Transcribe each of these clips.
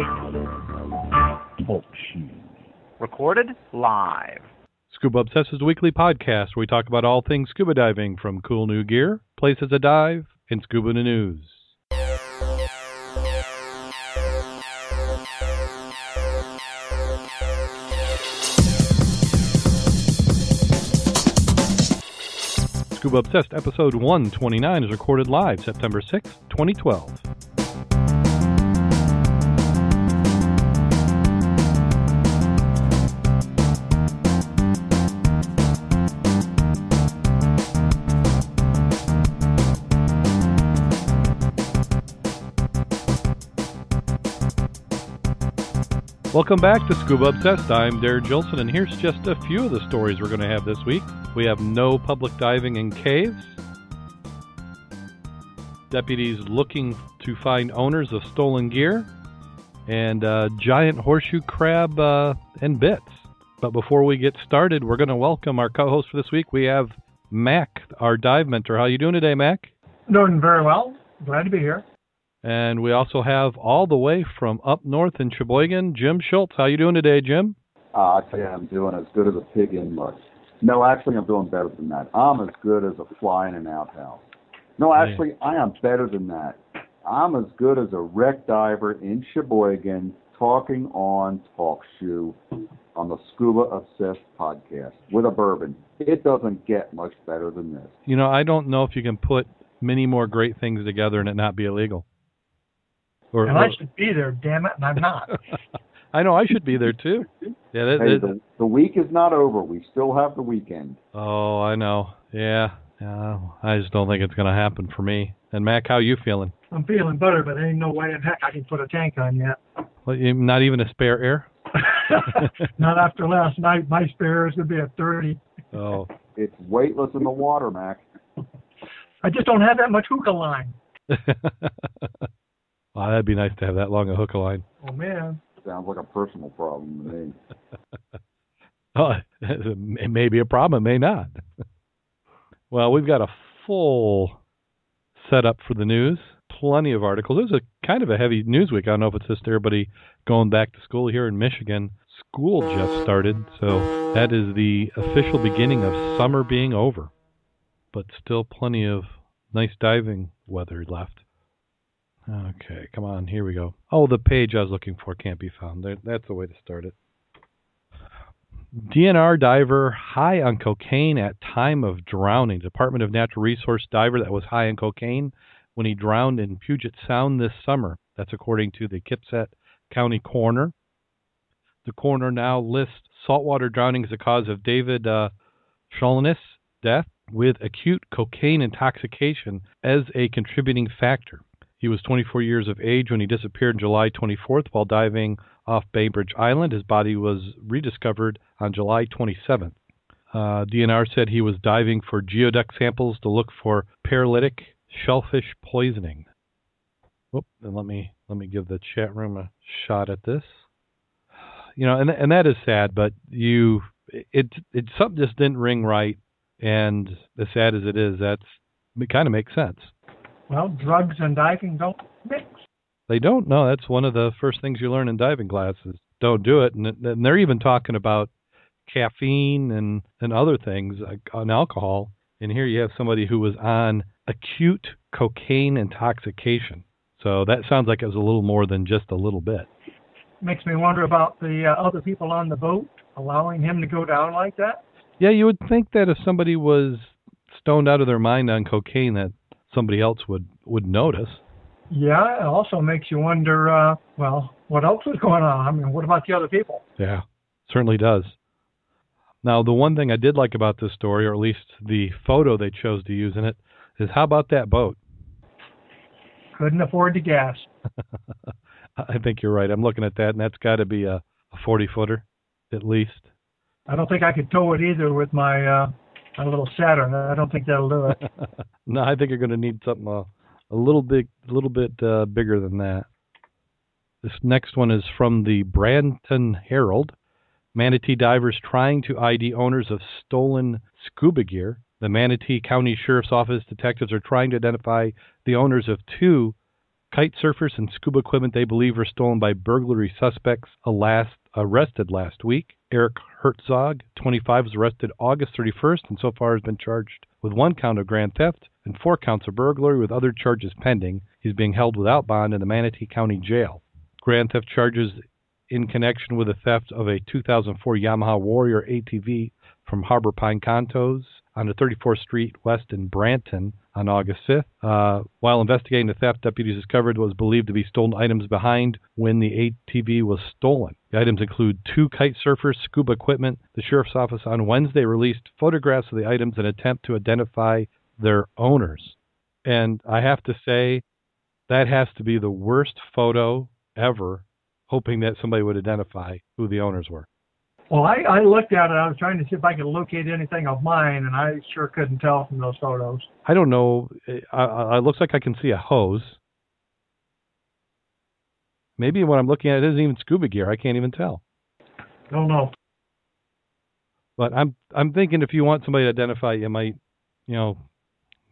Talk shoe. Recorded live. Scuba Obsessed is a weekly podcast where we talk about all things scuba diving from cool new gear, places to dive, and scuba news. Scuba Obsessed episode 129 is recorded live September 6, 2012. Welcome back to Scuba Obsessed. I'm Darrin Gilson, and here's just a few of the stories we're going to have this week. We have no public diving in caves, deputies looking to find owners of stolen gear, and uh, giant horseshoe crab uh, and bits. But before we get started, we're going to welcome our co-host for this week. We have Mac, our dive mentor. How are you doing today, Mac? Doing very well. Glad to be here. And we also have all the way from up north in Sheboygan, Jim Schultz. How you doing today, Jim? Uh, I tell you, I'm doing as good as a pig in mud. No, actually, I'm doing better than that. I'm as good as a fly in an outhouse. No, actually, I am better than that. I'm as good as a wreck diver in Sheboygan talking on Talk Shoe on the Scuba Obsessed podcast with a bourbon. It doesn't get much better than this. You know, I don't know if you can put many more great things together and it not be illegal. Or, and I should be there, damn it, and I'm not. I know I should be there too. Yeah, that, hey, that, the, the week is not over. We still have the weekend. Oh, I know. Yeah, yeah. I just don't think it's going to happen for me. And Mac, how you feeling? I'm feeling better, but there ain't no way in heck I can put a tank on yet. Well, not even a spare air. not after last night. My spare is going to be at 30. Oh, it's weightless in the water, Mac. I just don't have that much hookah line. Wow, that'd be nice to have that long a hook line. Oh man, sounds like a personal problem to me. oh, it may be a problem, it may not. well, we've got a full setup for the news. Plenty of articles. It was a kind of a heavy news week. I don't know if it's just everybody going back to school here in Michigan. School just started, so that is the official beginning of summer being over. But still plenty of nice diving weather left. Okay, come on, here we go. Oh, the page I was looking for can't be found. That's the way to start it. DNR diver high on cocaine at time of drowning. Department of Natural Resource diver that was high on cocaine when he drowned in Puget Sound this summer. That's according to the Kitsap County coroner. The coroner now lists saltwater drowning as a cause of David uh, death with acute cocaine intoxication as a contributing factor. He was 24 years of age when he disappeared July 24th while diving off Bainbridge Island. His body was rediscovered on July 27th. Uh, DNR said he was diving for geoduck samples to look for paralytic shellfish poisoning. Oop, and let me let me give the chat room a shot at this. You know, and and that is sad, but you it it something just didn't ring right, and as sad as it is, that's it kind of makes sense. Well, drugs and diving don't mix. They don't. No, that's one of the first things you learn in diving classes. Don't do it, and, and they're even talking about caffeine and and other things like on alcohol. And here you have somebody who was on acute cocaine intoxication. So that sounds like it was a little more than just a little bit. Makes me wonder about the uh, other people on the boat allowing him to go down like that. Yeah, you would think that if somebody was stoned out of their mind on cocaine, that somebody else would would notice. Yeah, it also makes you wonder. Uh, well, what else was going on? I mean, what about the other people? Yeah, certainly does. Now, the one thing I did like about this story, or at least the photo they chose to use in it, is how about that boat? Couldn't afford the gas. I think you're right. I'm looking at that, and that's got to be a, a 40 footer, at least. I don't think I could tow it either with my uh, a little Saturn. I don't think that'll do it. no, I think you're going to need something uh, a little big, a little bit uh, bigger than that. This next one is from the Bradenton Herald. Manatee divers trying to ID owners of stolen scuba gear. The Manatee County Sheriff's Office detectives are trying to identify the owners of two Kite surfers and scuba equipment they believe were stolen by burglary suspects last, arrested last week. Eric Herzog, 25, was arrested August 31st and so far has been charged with one count of grand theft and four counts of burglary with other charges pending. He's being held without bond in the Manatee County Jail. Grand theft charges in connection with the theft of a 2004 Yamaha Warrior ATV from Harbor Pine Condos on the 34th Street West in Bradenton on August 5th. Uh, while investigating the theft, deputies discovered what was believed to be stolen items behind when the ATV was stolen. The items include two kite surfers, scuba equipment. The sheriff's office on Wednesday released photographs of the items in an attempt to identify their owners. And I have to say, that has to be the worst photo ever, hoping that somebody would identify who the owners were. Well, I, I looked at it. I was trying to see if I could locate anything of mine, and I sure couldn't tell from those photos. I don't know. It, I, it looks like I can see a hose. Maybe what I'm looking at isn't even scuba gear. I can't even tell. Don't know. But I'm I'm thinking if you want somebody to identify, you might, you know,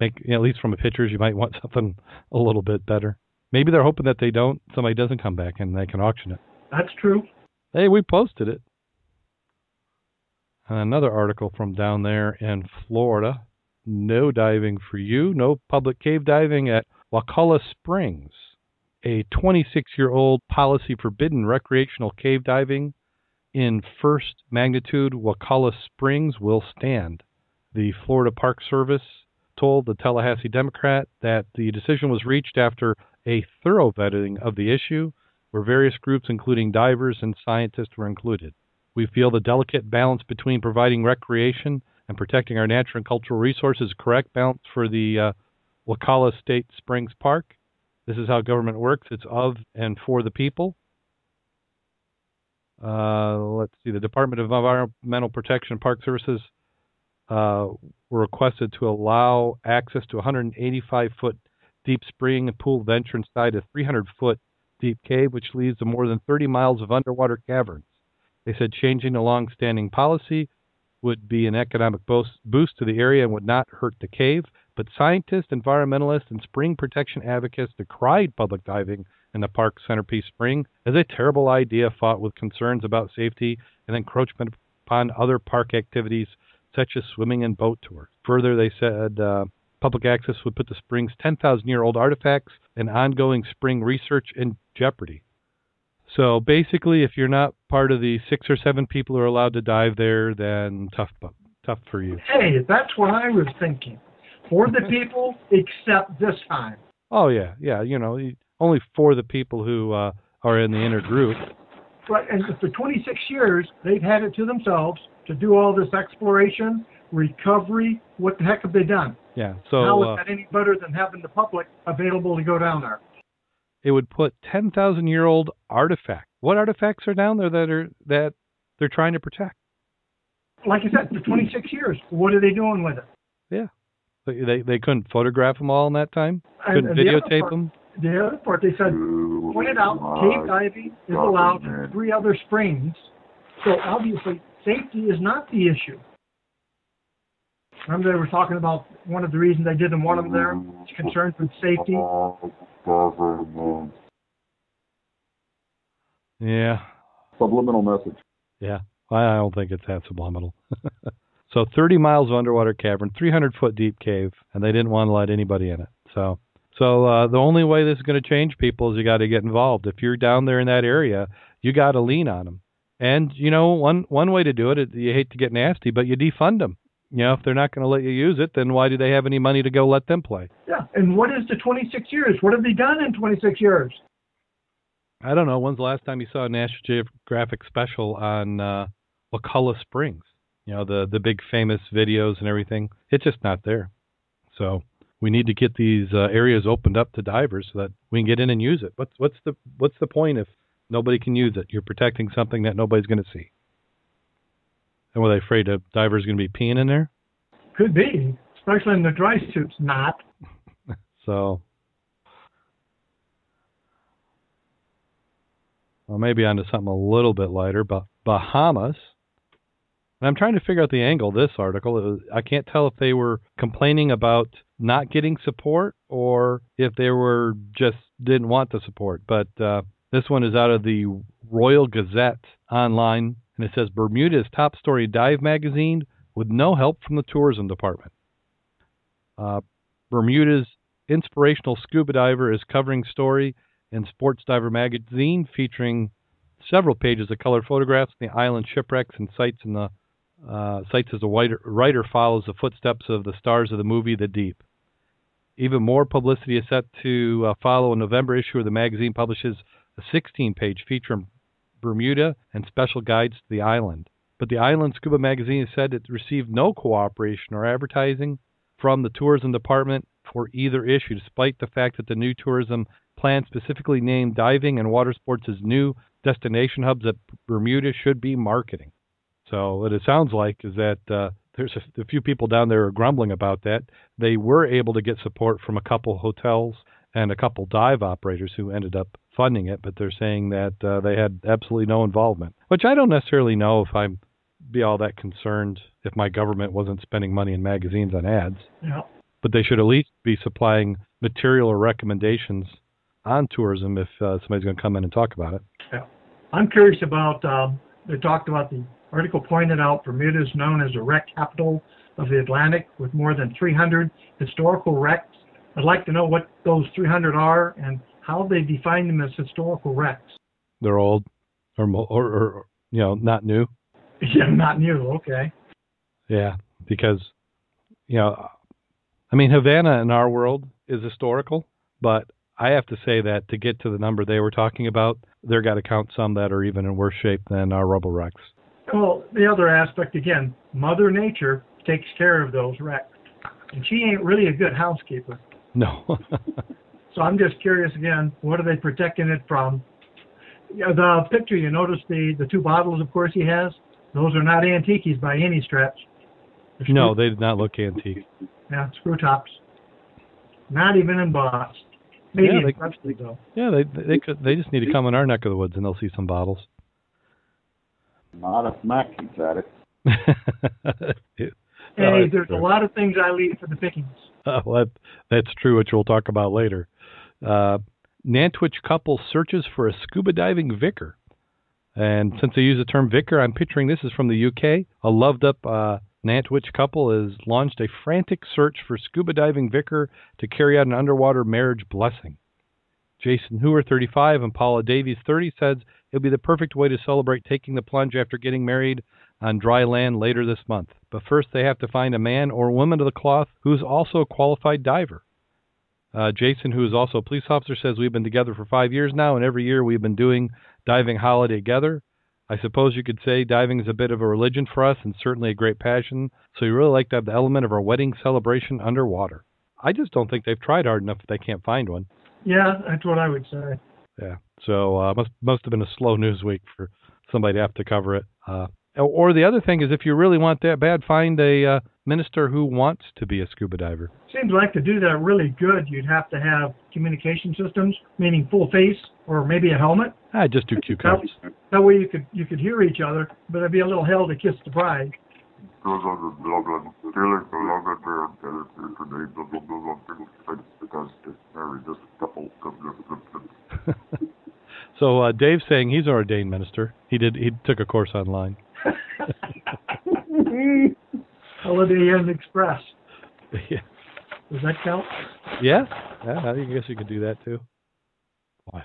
make you know, at least from the pictures, you might want something a little bit better. Maybe they're hoping that they don't. Somebody doesn't come back and they can auction it. That's true. Hey, we posted it. Another article from down there in Florida. No diving for you. No public cave diving at Wakulla Springs. A 26 year old policy forbidden recreational cave diving in first magnitude Wakulla Springs will stand. The Florida Park Service told the Tallahassee Democrat that the decision was reached after a thorough vetting of the issue, where various groups, including divers and scientists, were included. We feel the delicate balance between providing recreation and protecting our natural and cultural resources is correct balance for the uh, Wakulla State Springs Park. This is how government works. It's of and for the people. Uh, let's see. The Department of Environmental Protection and Park Services uh, were requested to allow access to 185 foot deep spring and pool vent inside a 300 foot deep cave, which leads to more than 30 miles of underwater caverns. They said changing the long-standing policy would be an economic boost to the area and would not hurt the cave. But scientists, environmentalists, and spring protection advocates decried public diving in the park's centerpiece spring as a terrible idea, fought with concerns about safety and encroachment upon other park activities such as swimming and boat tours. Further, they said uh, public access would put the spring's 10,000 year old artifacts and ongoing spring research in jeopardy. So basically, if you're not part of the six or seven people who are allowed to dive there, then tough, tough for you. Hey, that's what I was thinking. For the people, except this time. Oh yeah, yeah. You know, only for the people who uh, are in the inner group. Right, and for 26 years, they've had it to themselves to do all this exploration, recovery. What the heck have they done? Yeah. So how is uh, that any better than having the public available to go down there? It would put 10,000 year old artifacts. What artifacts are down there that are that they're trying to protect? Like I said, for 26 years, what are they doing with it? Yeah, they they couldn't photograph them all in that time. Couldn't and the other videotape part- them. The other part, they said, pointed out, cave diving is allowed in three other springs, so obviously safety is not the issue. Remember they were talking about one of the reasons they didn't want them there, is concerns with safety. Yeah, Subliminal message. yeah. I I don't think it's that subliminal. so 30 miles of underwater cavern, 300 foot deep cave, and they didn't want to let anybody in it. So, so uh, the only way this is going to change people is you got to get involved. If you're down there in that area, you got to lean on them. And you know, one one way to do it, you hate to get nasty, but you defund them. You know, if they're not going to let you use it, then why do they have any money to go let them play? Yeah, and what is the 26 years? What have they done in 26 years? I don't know. When's the last time you saw a National Geographic special on uh, Wakulla Springs? You know, the the big famous videos and everything. It's just not there. So we need to get these uh, areas opened up to divers so that we can get in and use it. What's what's the what's the point if nobody can use it? You're protecting something that nobody's going to see. And were they afraid a diver's going to be peeing in there? Could be, especially in the dry suits. Not. So, well, maybe onto something a little bit lighter, but Bahamas. And I'm trying to figure out the angle of this article. Was, I can't tell if they were complaining about not getting support or if they were just didn't want the support. But uh, this one is out of the Royal Gazette online, and it says Bermuda's top story dive magazine with no help from the tourism department. Uh, Bermuda's inspirational scuba diver is covering story in Sports Diver magazine featuring several pages of colored photographs of the island shipwrecks and sights in the uh, as a writer, writer follows the footsteps of the stars of the movie The Deep. Even more publicity is set to uh, follow. A November issue of the magazine publishes a 16-page feature on Bermuda and special guides to the island. But the Island Scuba magazine said it received no cooperation or advertising from the tourism department for either issue, despite the fact that the new tourism plan specifically named diving and water sports as new destination hubs that Bermuda should be marketing. So what it sounds like is that uh, there's a, a, few people down there are grumbling about that. They were able to get support from a couple hotels and a couple dive operators who ended up funding it, but they're saying that uh, they had absolutely no involvement. Which I don't necessarily know if I'm be all that concerned if my government wasn't spending money in magazines on ads. Yeah. But they should at least be supplying material or recommendations on tourism if uh, somebody's going to come in and talk about it. Yeah. I'm curious about, um, they talked about the article pointed out Bermuda is known as a wreck capital of the Atlantic with more than 300 historical wrecks. I'd like to know what those 300 are and how they define them as historical wrecks. They're old or, or, or you know, not new. Yeah, not new. Okay. Yeah, because you know, I mean, Havana in our world is historical, but I have to say that to get to the number they were talking about, they're got to count some that are even in worse shape than our rubble wrecks. Well, the other aspect again, Mother Nature takes care of those wrecks, and she ain't really a good housekeeper. No. so I'm just curious again, what are they protecting it from? The picture you notice the the two bottles, of course, he has. Those are not antiques by any stretch. No, they did not look antique. Yeah, screw tops. Not even embossed. Maybe yeah, they, Presley, though. Yeah, they they could they just need to come in our neck of the woods and they'll see some bottles. Not if Mac keeps at it. hey, there's a lot of things I leave for the pickings. Well, that, that's true, which we'll talk about later. Uh, Nantwich couple searches for a scuba diving vicar. And since they use the term vicar, I'm picturing this is from the UK. A loved up uh, Nantwich couple has launched a frantic search for scuba diving vicar to carry out an underwater marriage blessing. Jason Hoover, 35, and Paula Davies, 30, says it'll be the perfect way to celebrate taking the plunge after getting married on dry land later this month. But first, they have to find a man or woman of the cloth who is also a qualified diver. Uh, Jason, who is also a police officer, says we've been together for five years now, and every year we've been doing diving holiday together. I suppose you could say diving is a bit of a religion for us and certainly a great passion, so we really like to have the element of our wedding celebration underwater. I just don't think they've tried hard enough if they can't find one. Yeah, that's what I would say. Yeah, so uh, must must have been a slow news week for somebody to have to cover it. Uh, or the other thing is, if you really want that bad, find a uh, minister who wants to be a scuba diver. Seems like to do that really good, you'd have to have communication systems, meaning full face or maybe a helmet. I just do cue cards. That, that way you could you could hear each other, but it'd be a little hell to kiss the bride. so uh, Dave's saying he's an ordained minister. He did. He took a course online. Holiday Inn Express. Yeah. Does that count? Yeah. Yeah. I guess you could do that too. Why?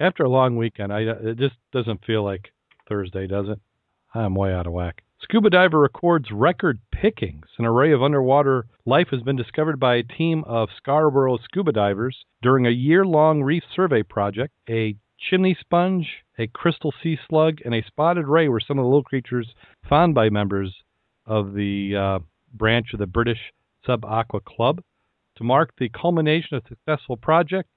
After a long weekend, I uh, it just doesn't feel like Thursday, does it? I'm way out of whack. Scuba diver records record pickings. An array of underwater life has been discovered by a team of Scarborough scuba divers during a year long reef survey project. A chimney sponge, a crystal sea slug, and a spotted ray were some of the little creatures found by members of the uh, branch of the British Sub Aqua Club. To mark the culmination of the successful project,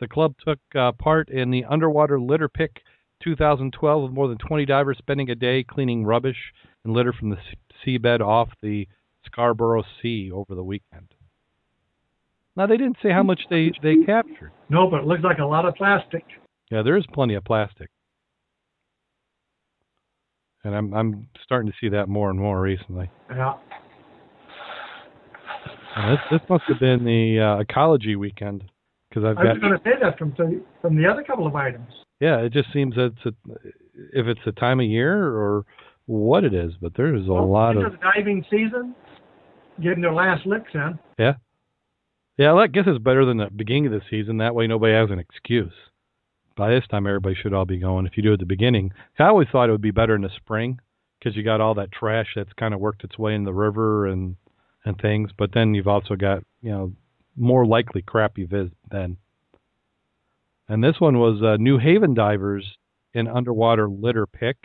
the club took uh, part in the Underwater Litter Pick 2012 with more than 20 divers spending a day cleaning rubbish and litter from the seabed off the Scarborough Sea over the weekend. Now they didn't say how much they they captured. No, but it looks like a lot of plastic. Yeah, there is plenty of plastic, and I'm I'm starting to see that more and more recently. Yeah. And this this must have been the uh, ecology weekend because I've I got was going to say that from the, from the other couple of items. yeah. It just seems that it's a, if it's the time of year or what it is, but there's a Well, lot of the diving season, getting their last licks in. yeah. Yeah, I guess it's better than the beginning of the season. That way, nobody has an excuse. By this time, everybody should all be going. If you do it at the beginning, I always thought it would be better in the spring because you got all that trash that's kind of worked its way in the river and and things. But then you've also got you know more likely crappy viz then. And this one was uh, Newhaven divers in underwater litter pick.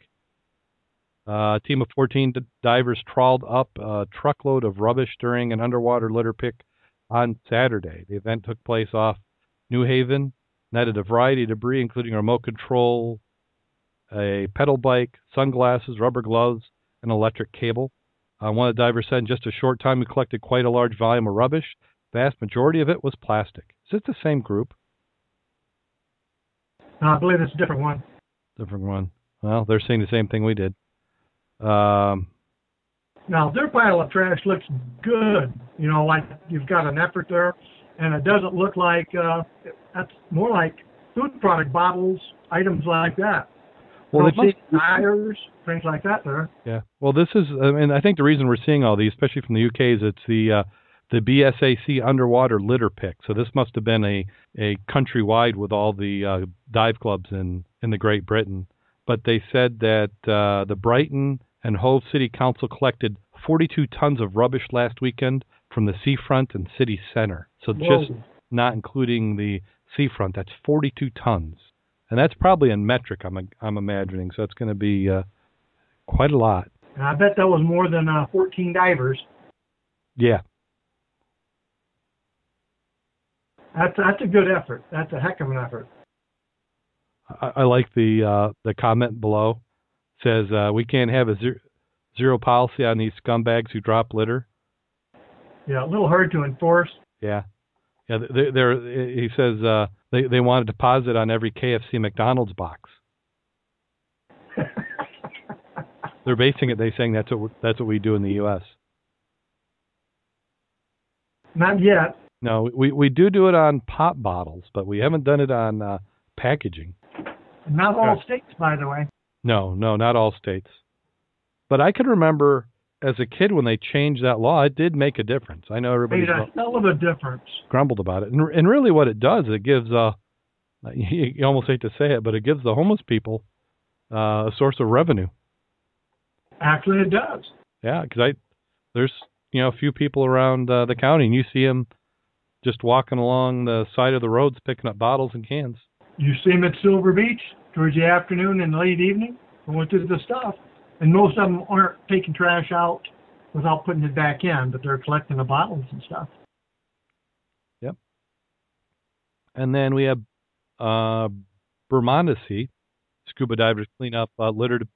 Uh, a team of 14 d- divers trawled up a truckload of rubbish during an underwater litter pick on Saturday. The event took place off Newhaven, netted a variety of debris, including a remote control, a pedal bike, sunglasses, rubber gloves, and electric cable. Uh, one of the divers said in just a short time we collected quite a large volume of rubbish. The Vast majority of it was plastic. Is it the same group? No, I believe it's a different one. Different one. Well, they're saying the same thing we did. Um, Now, their pile of trash looks good. You know, like you've got an effort there, and it doesn't look like uh, that's more like food product bottles, items like that. well, so most tires, things like that there. Yeah. Well, this is, I mean, I think the reason we're seeing all these, especially from the UK, is it's the uh, the BSAC underwater litter pick. So this must have been a a countrywide with all the uh, dive clubs in in the Great Britain. But they said that uh, the Brighton and Hove City Council collected 42 tons of rubbish last weekend from the seafront and city center. So just not including the seafront, that's 42 tons, and that's probably in metric. I'm I'm imagining. So it's going to be uh, quite a lot. And I bet that was more than uh, 14 divers. Yeah. That's that's a good effort. That's a heck of an effort. I, I like the uh, the comment below. Says uh, we can't have a zero, zero policy on these scumbags who drop litter. Yeah, a little hard to enforce. Yeah, yeah. They're, they're, he says uh, they they want a deposit on every KFC McDonald's box. They're basing it. They saying that's what we- that's what we do in the U.S. Not yet. No, we we do do it on pop bottles, but we haven't done it on uh, packaging. Not all Yeah. states, by the way. No, no, not all states. But I can remember as a kid when they changed that law, it did make a difference. I know everybody Made a hell of a difference. grumbled about it, and, and really what it does, it gives uh, you, you almost hate to say it, but it gives the homeless people uh, a source of revenue. Actually, it does. Yeah, because I there's you know a few people around uh, the county, and you see them just walking along the side of the roads picking up bottles and cans. You see them at Silver Beach towards the afternoon and late evening, going through the stuff. And most of them aren't taking trash out without putting it back in, but they're collecting the bottles and stuff. Yep. And then we have uh, Bermondsey. Scuba divers clean up uh, littered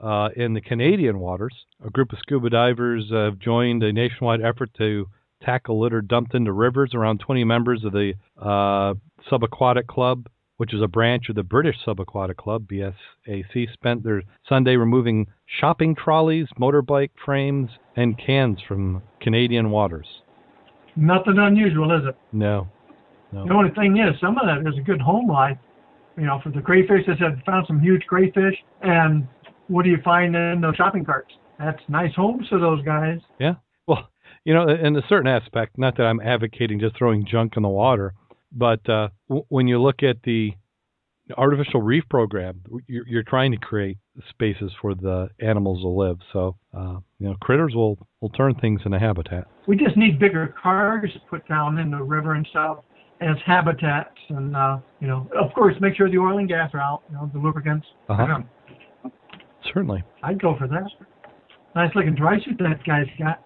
uh, in the Canadian waters. A group of scuba divers have joined a nationwide effort to tackle litter dumped into rivers. Around 20 members of the uh, Subaquatic Club, which is a branch of the British Subaquatic Club, BSAC, spent their Sunday removing shopping trolleys, motorbike frames, and cans from Canadian waters. Nothing unusual, is it? No. No. The only thing is, some of that is a good home life. You know, for the crayfish, they said found some huge crayfish, and what do you find in those shopping carts? That's nice homes for those guys. Yeah. Well, you know, in a certain aspect, not that I'm advocating just throwing junk in the water, but uh, w- when you look at the artificial reef program, you're, you're trying to create spaces for the animals to live. So, uh, you know, critters will, will turn things into habitat. We just need bigger cars put down in the river and stuff as habitats, and uh, you know, of course, make sure the oil and gas are out. You know, the lubricants. Uh-huh. Certainly. I'd go for that. Nice looking dry suit that guy's got.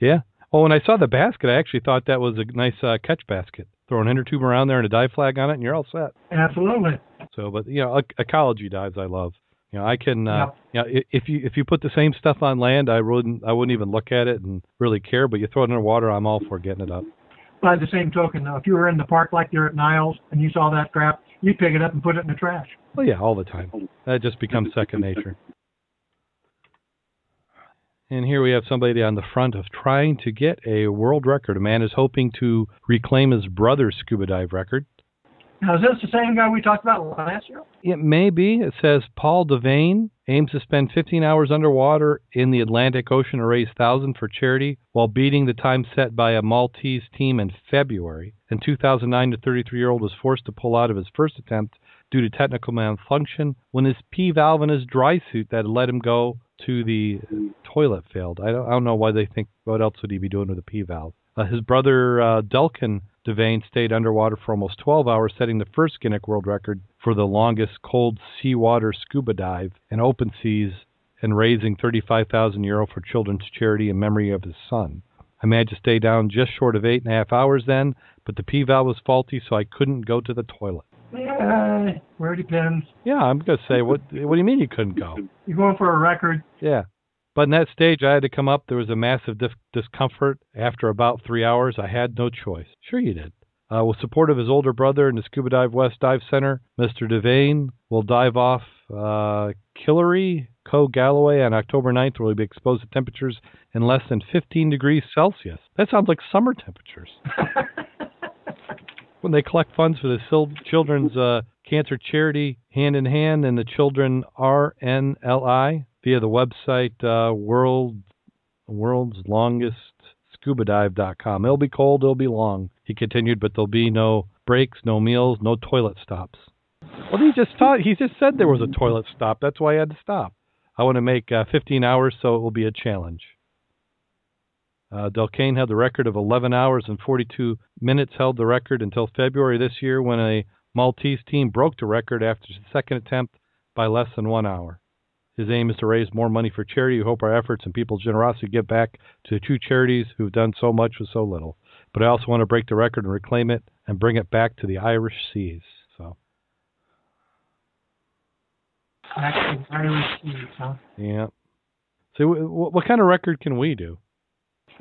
Yeah. Well, when I saw the basket, I actually thought that was a nice uh, catch basket. Throw an inner tube around there and a dive flag on it, and you're all set. Absolutely. So, but you know, ecology dives I love. You know, I can. Uh, Yep. you know, if you if you put the same stuff on land, I wouldn't I wouldn't even look at it and really care. But you throw it in the water, I'm all for getting it up. By the same token, though, if you were in the park like there at Niles and you saw that crap, you'd pick it up and put it in the trash. Well, yeah, all the time. That just becomes second nature. And here we have somebody on the front of trying to get a world record. A man is hoping to reclaim his brother's scuba dive record. Now, is this the same guy we talked about last year? It may be. It says Paul Devane aims to spend 15 hours underwater in the Atlantic Ocean to raise thousands for charity while beating the time set by a Maltese team in February. In 2009, the 33-year-old was forced to pull out of his first attempt due to technical malfunction when his P valve in his dry suit that let him go to the toilet failed. I don't, I don't know why they think what else would he be doing with a P valve. Uh, his brother uh, Declan Devane stayed underwater for almost 12 hours, setting the first Guinness World Record for the longest cold seawater scuba dive in open seas and raising 35,000 euro for children's charity in memory of his son. I managed to stay down just short of eight and a half hours then, but the P valve was faulty, so I couldn't go to the toilet. Yeah, where it depends. Yeah, I'm gonna say what? What do you mean you couldn't go? You're going for a record. Yeah, but in that stage, I had to come up. There was a massive discomfort. After about three hours, I had no choice. Sure, you did. Uh, with support of his older brother in the Scuba Dive West Dive Center, Mr. Devane will dive off uh, Killary, Co Galway on October 9th, where he'll be exposed to temperatures in less than 15 degrees Celsius. That sounds like summer temperatures. when they collect funds for the Children's uh, Cancer Charity Hand in Hand and the Children RNLI via the website uh, world world's longest scuba dive.com. It'll be cold, it'll be long. He continued, but there'll be no breaks, no meals, no toilet stops. Well, he just taught. He just said there was a toilet stop. That's why I had to stop. I want to make uh, 15 hours, so it will be a challenge. Uh, Declan had the record of 11 hours and 42 minutes, held the record until February this year when a Maltese team broke the record after the second attempt by less than one hour. His aim is to raise more money for charity. We hope our efforts and people's generosity give back to the two charities who've done so much with so little. But I also want to break the record and reclaim it and bring it back to the Irish seas. So, Actually, Irish seas, huh? yeah. So, what kind of record can we do?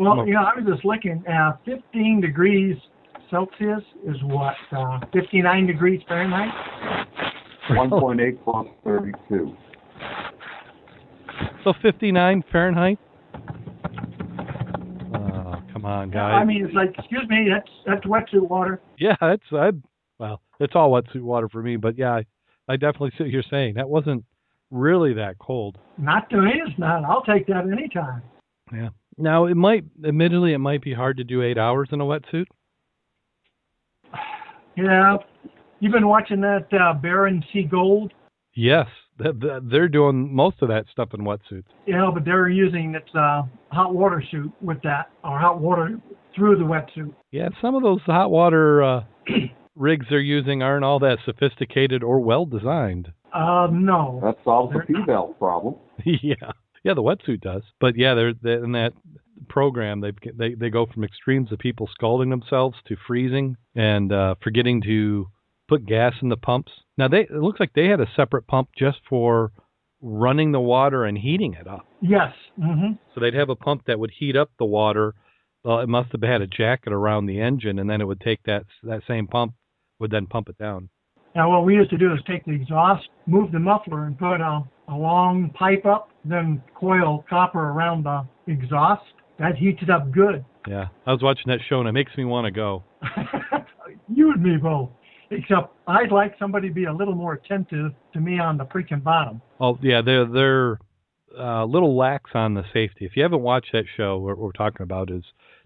Well, you know, I was just looking. Uh, 15 degrees Celsius is what? Uh, 59 degrees Fahrenheit. 1.8 plus 32. So 59 Fahrenheit. Oh, come on, guys. I mean, it's like, excuse me, that's that's wetsuit water. yeah, that's I. Well, it's all wetsuit water for me, but yeah, I, I definitely see what you're saying. That wasn't really that cold. Not to me, it's not. I'll take that anytime. Yeah. Now it might, admittedly, it might be hard to do eight hours in a wetsuit. Yeah, you've been watching that uh, Bering Sea Gold. Yes, th- th- they're doing most of that stuff in wetsuits. Yeah, but they're using its uh, hot water suit with that, or hot water through the wetsuit. Yeah, some of those hot water uh, rigs they're using aren't all that sophisticated or well designed. Uh, no. That solves the They're- P-valve problem. yeah, yeah, the wetsuit does. But yeah, they're, they in that program. They they they go from extremes of people scalding themselves to freezing and uh, forgetting to put gas in the pumps. Now they it looks like they had a separate pump just for running the water and heating it up. Yes. hmm So they'd have a pump that would heat up the water. Well, it must have had a jacket around the engine, and then it would take that that same pump would then pump it down. Now, what we used to do is take the exhaust, move the muffler, and put a, a long pipe up, then coil copper around the exhaust. That heats it up good. Yeah, I was watching that show, and it makes me want to go. you and me both. Except I'd like somebody to be a little more attentive to me on the freaking bottom. Oh yeah, they're they're uh, a little lax on the safety. If you haven't watched that show, what we're talking about is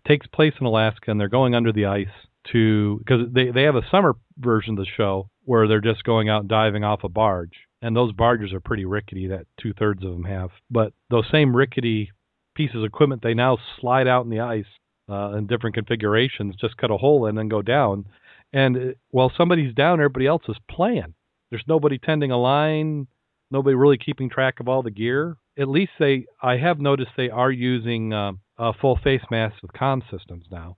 takes place in Alaska, and they're going under the ice to because they they have a summer version of the show where they're just going out diving off a barge, and those barges are pretty rickety. That two thirds of them have, but those same rickety pieces of equipment they now slide out in the ice uh, in different configurations, just cut a hole in and go down. And uh, while somebody's down, everybody else is playing. There's nobody tending a line, nobody really keeping track of all the gear. At least they, I have noticed they are using uh, uh, full face masks with comm systems now.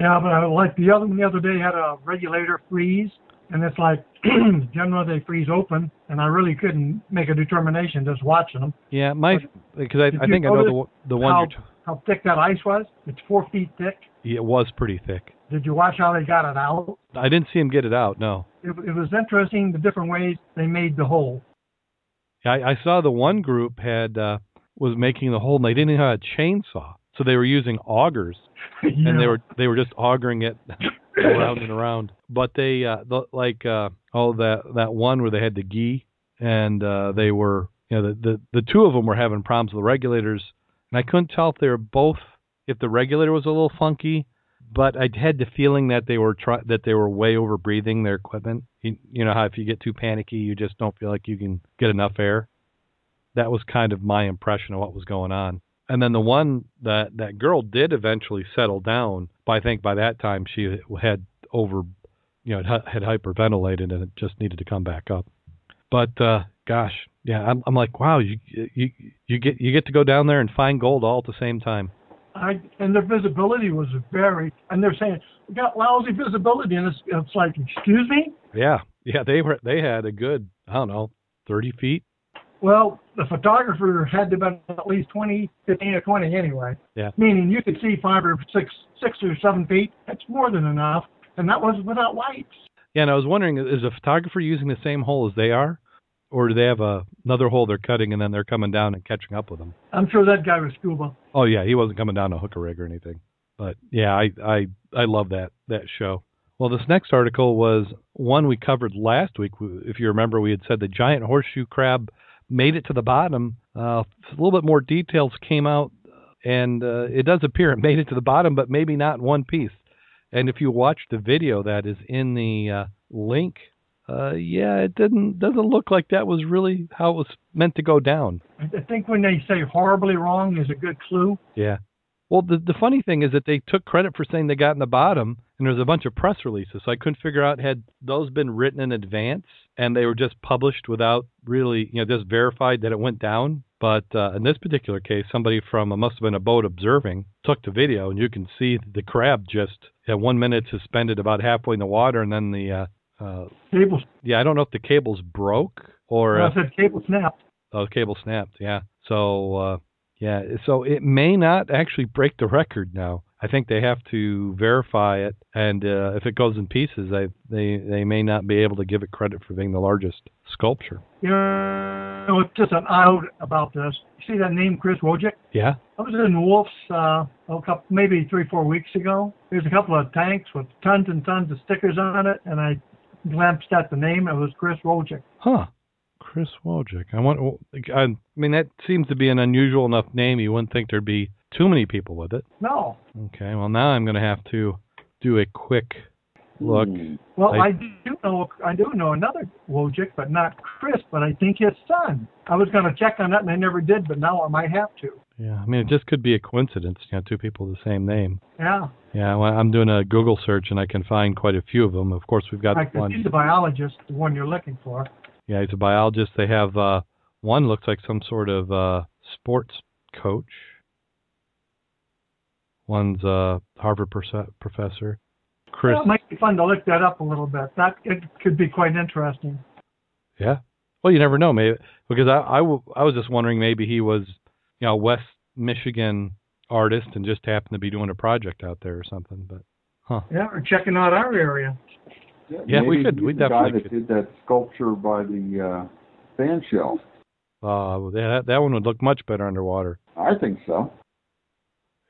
Yeah, but I like the other one the other day had a regulator freeze, and it's like generally they freeze open, and I really couldn't make a determination just watching them. Yeah, my because I, I think I know the one- the one how. T- how thick that ice was? It's four feet thick. yeah, it was pretty thick. Did you watch how they got it out? I didn't see him get it out. No, It, it was interesting the different ways they made the hole. I, I saw the one group had uh, was making the hole, and they didn't have a chainsaw, so they were using augers, and they were they were just augering it around and around. But they uh, the, like uh, oh that that one where they had the gi, and uh, they were you know the, the the two of them were having problems with the regulators, and I couldn't tell if they were both if the regulator was a little funky but I had the feeling that they were try- that they were way over breathing their equipment. You, you know how if you get too panicky, you just don't feel like you can get enough air. That was kind of my impression of what was going on. And then the one that that girl did eventually settle down, but I think by that time she had over, you know, had hyperventilated and it just needed to come back up. But uh, gosh, yeah, I'm, I'm like, wow, you you you get you get to go down there and find gold all at the same time. I, and their visibility was very, and they're saying we got lousy visibility, and it's, it's like, excuse me. Yeah, yeah, they were they had a good, I don't know, thirty feet. Well, the photographer had to be at least 20, 15 or 20 anyway. Yeah. Meaning you could see five or six, six or seven feet. That's more than enough, and that was without lights. Yeah, and I was wondering, is a photographer using the same hole as they are? or do they have a, another hole they're cutting and then they're coming down and catching up with them? I'm sure that guy was scuba. Oh yeah, he wasn't coming down to hook a hookah rig or anything. But yeah, I I I love that that show. Well, this next article was one we covered last week. If you remember, we had said the giant horseshoe crab made it to the bottom. Uh, a little bit more details came out, and uh, it does appear it made it to the bottom, but maybe not in one piece. And if you watch the video that is in the uh, link uh, yeah, it didn't doesn't look like that was really how it was meant to go down. I think when they say horribly wrong is a good clue. Yeah. Well, the the funny thing is that they took credit for saying they got in the bottom, and there's a bunch of press releases. So I couldn't figure out had those been written in advance and they were just published without really, you know, just verified that it went down. But uh, in this particular case, somebody from uh, must have been a boat observing took the video, and you can see the crab just at one minute suspended about halfway in the water, and then the uh, uh, cables. Yeah, I don't know if the cables broke or. Well, I said cable snapped. Oh, cable snapped. Yeah. So uh, yeah, so it may not actually break the record now. I think they have to verify it, and uh, if it goes in pieces, they they they may not be able to give it credit for being the largest sculpture. You know, it's just an out about this. You see that name, Chris Wojcik? Yeah. I was in Wolf's uh, a couple, maybe three, four weeks ago. There's a couple of tanks with tons and tons of stickers on it, and I glanced at the name. It was Chris Wojcik. Huh. Chris Wojcik. I want. I mean, that seems to be an unusual enough name. You wouldn't think there'd be too many people with it. No. Okay. Well, now I'm going to have to do a quick look. Hmm. Well, I, I, do know I do know another Wojcik, but not Chris. But I think his son. I was going to check on that, and I never did. But now I might have to. Yeah. I mean, it just could be a coincidence. You know, two people with the same name. Yeah. Yeah, well, I'm doing a Google search and I can find quite a few of them. Of course, we've got like one. He's a biologist, the one you're looking for. Yeah, he's a biologist. They have uh, one looks like some sort of uh, sports coach. One's a Harvard professor. Chris. Well, it might be fun to look that up a little bit. That it could be quite interesting. Yeah. Well, you never know, maybe because I, I, w- I was just wondering maybe he was, you know, a West Michigan artist and just happened to be doing a project out there or something. But huh? Yeah, or checking out our area. Yeah, yeah we could. We definitely guy that could. did that sculpture by the uh, fan shell. Uh, that that one would look much better underwater. I think so.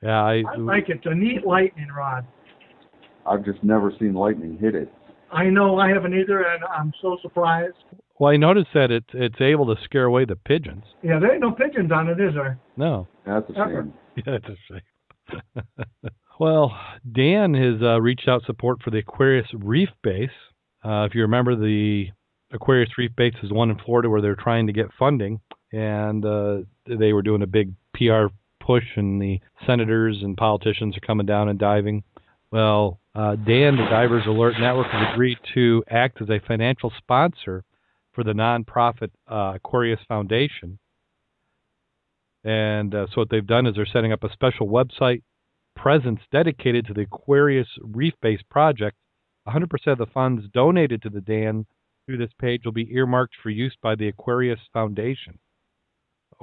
Yeah, I, I like it. It's a neat lightning rod. I've just never seen lightning hit it. I know I haven't either, and I'm so surprised. Well, I noticed that it's it's able to scare away the pigeons. Yeah, there ain't no pigeons on it, is there? No. That's a Ever. shame. Yeah, that's a shame. well, DAN has uh, reached out support for the Aquarius Reef Base. Uh, if you remember, the Aquarius Reef Base is one in Florida where they're trying to get funding, and uh, they were doing a big PR push, and the senators and politicians are coming down and diving. Well, uh, DAN, the Divers Alert Network, has agreed to act as a financial sponsor for the nonprofit uh, Aquarius Foundation. And uh, so what they've done is they're setting up a special website presence dedicated to the Aquarius Reef Base project. 100% of the funds donated to the DAN through this page will be earmarked for use by the Aquarius Foundation.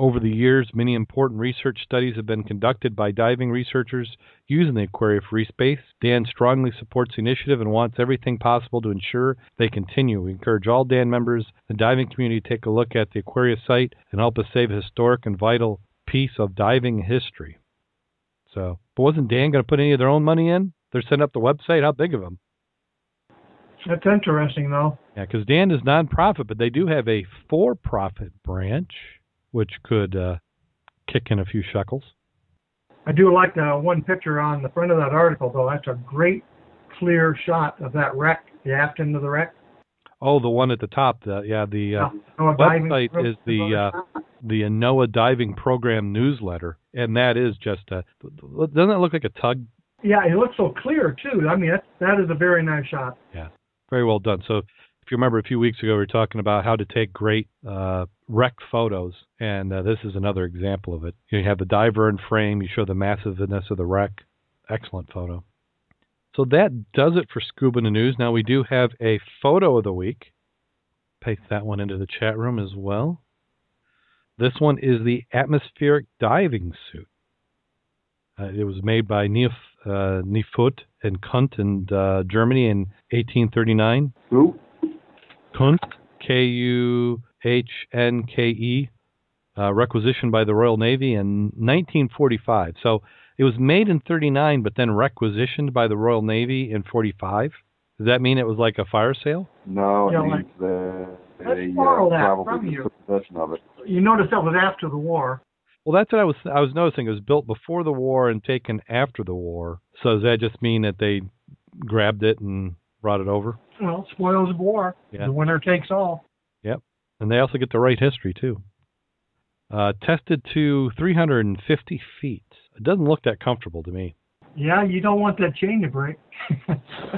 Over the years, many important research studies have been conducted by diving researchers using the Aquarius Reef Base. DAN strongly supports the initiative and wants everything possible to ensure they continue. We encourage all DAN members, the diving community, to take a look at the Aquarius site and help us save a historic and vital piece of diving history. So, but wasn't DAN going to put any of their own money in? They're setting up the website. How big of them? That's interesting, though. Yeah, because DAN is nonprofit, but they do have a for-profit branch, which could uh, kick in a few shekels. I do like the one picture on the front of that article, though. That's a great, clear shot of that wreck, the aft end of the wreck. Oh, the one at the top. The, yeah, the uh, website is the uh, the NOAA Diving Program newsletter, and that is just a. Doesn't that look like a tug? Yeah, it looks so clear too. I mean, that that is a very nice shot. Yeah, very well done. So, you remember a few weeks ago, we were talking about how to take great uh, wreck photos, and uh, this is another example of it. You have the diver in frame. You show the massiveness of the wreck. Excellent photo. So that does it for Scuba News. Now we do have a photo of the week. Paste that one into the chat room as well. This one is the atmospheric diving suit. Uh, it was made by Neif, uh, and Kuhnke in uh, Germany in 1839. Who? Kuhnke, K U H N K E, uh, requisitioned by the Royal Navy in 1945. So it was made in 39, but then requisitioned by the Royal Navy in 45. Does that mean it was like a fire sale? No, it Yeah, means like- that Let's they borrow uh, that probably from you. took possession of it. You notice that was after the war. Well, that's what I was I was noticing. It was built before the war and taken after the war. So does that just mean that they grabbed it and brought it over? Well, spoils of war. Yeah. The winner takes all. Yep. And they also get to write history too. Uh, tested to 350 feet. It doesn't look that comfortable to me. Yeah, you don't want that chain to break.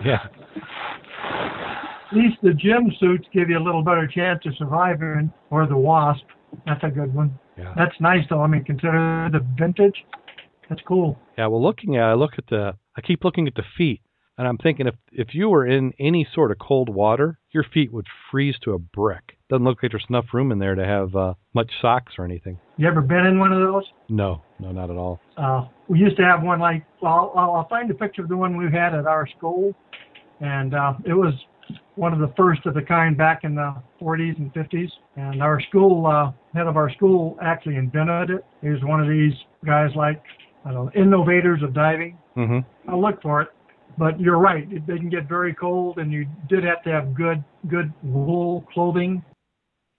Yeah. At least the JIM suits give you a little better chance of surviving, or the wasp. That's a good one. Yeah. That's nice though. I mean, consider the vintage. That's cool. Yeah. Well, looking at, I look at the, I keep looking at the feet, and I'm thinking if if you were in any sort of cold water, your feet would freeze to a brick. Doesn't look like there's enough room in there to have uh, much socks or anything. You ever been in one of those? No, no, not at all. Uh, we used to have one like, well, I'll, I'll find a picture of the one we had at our school, and uh, it was one of the first of the kind back in the 40s and 50s. And our school uh, head of our school actually invented it. He was one of these guys like, I don't know, innovators of diving. Mm-hmm. I'll look for it. But you're right; it, they can get very cold, and you did have to have good, good wool clothing.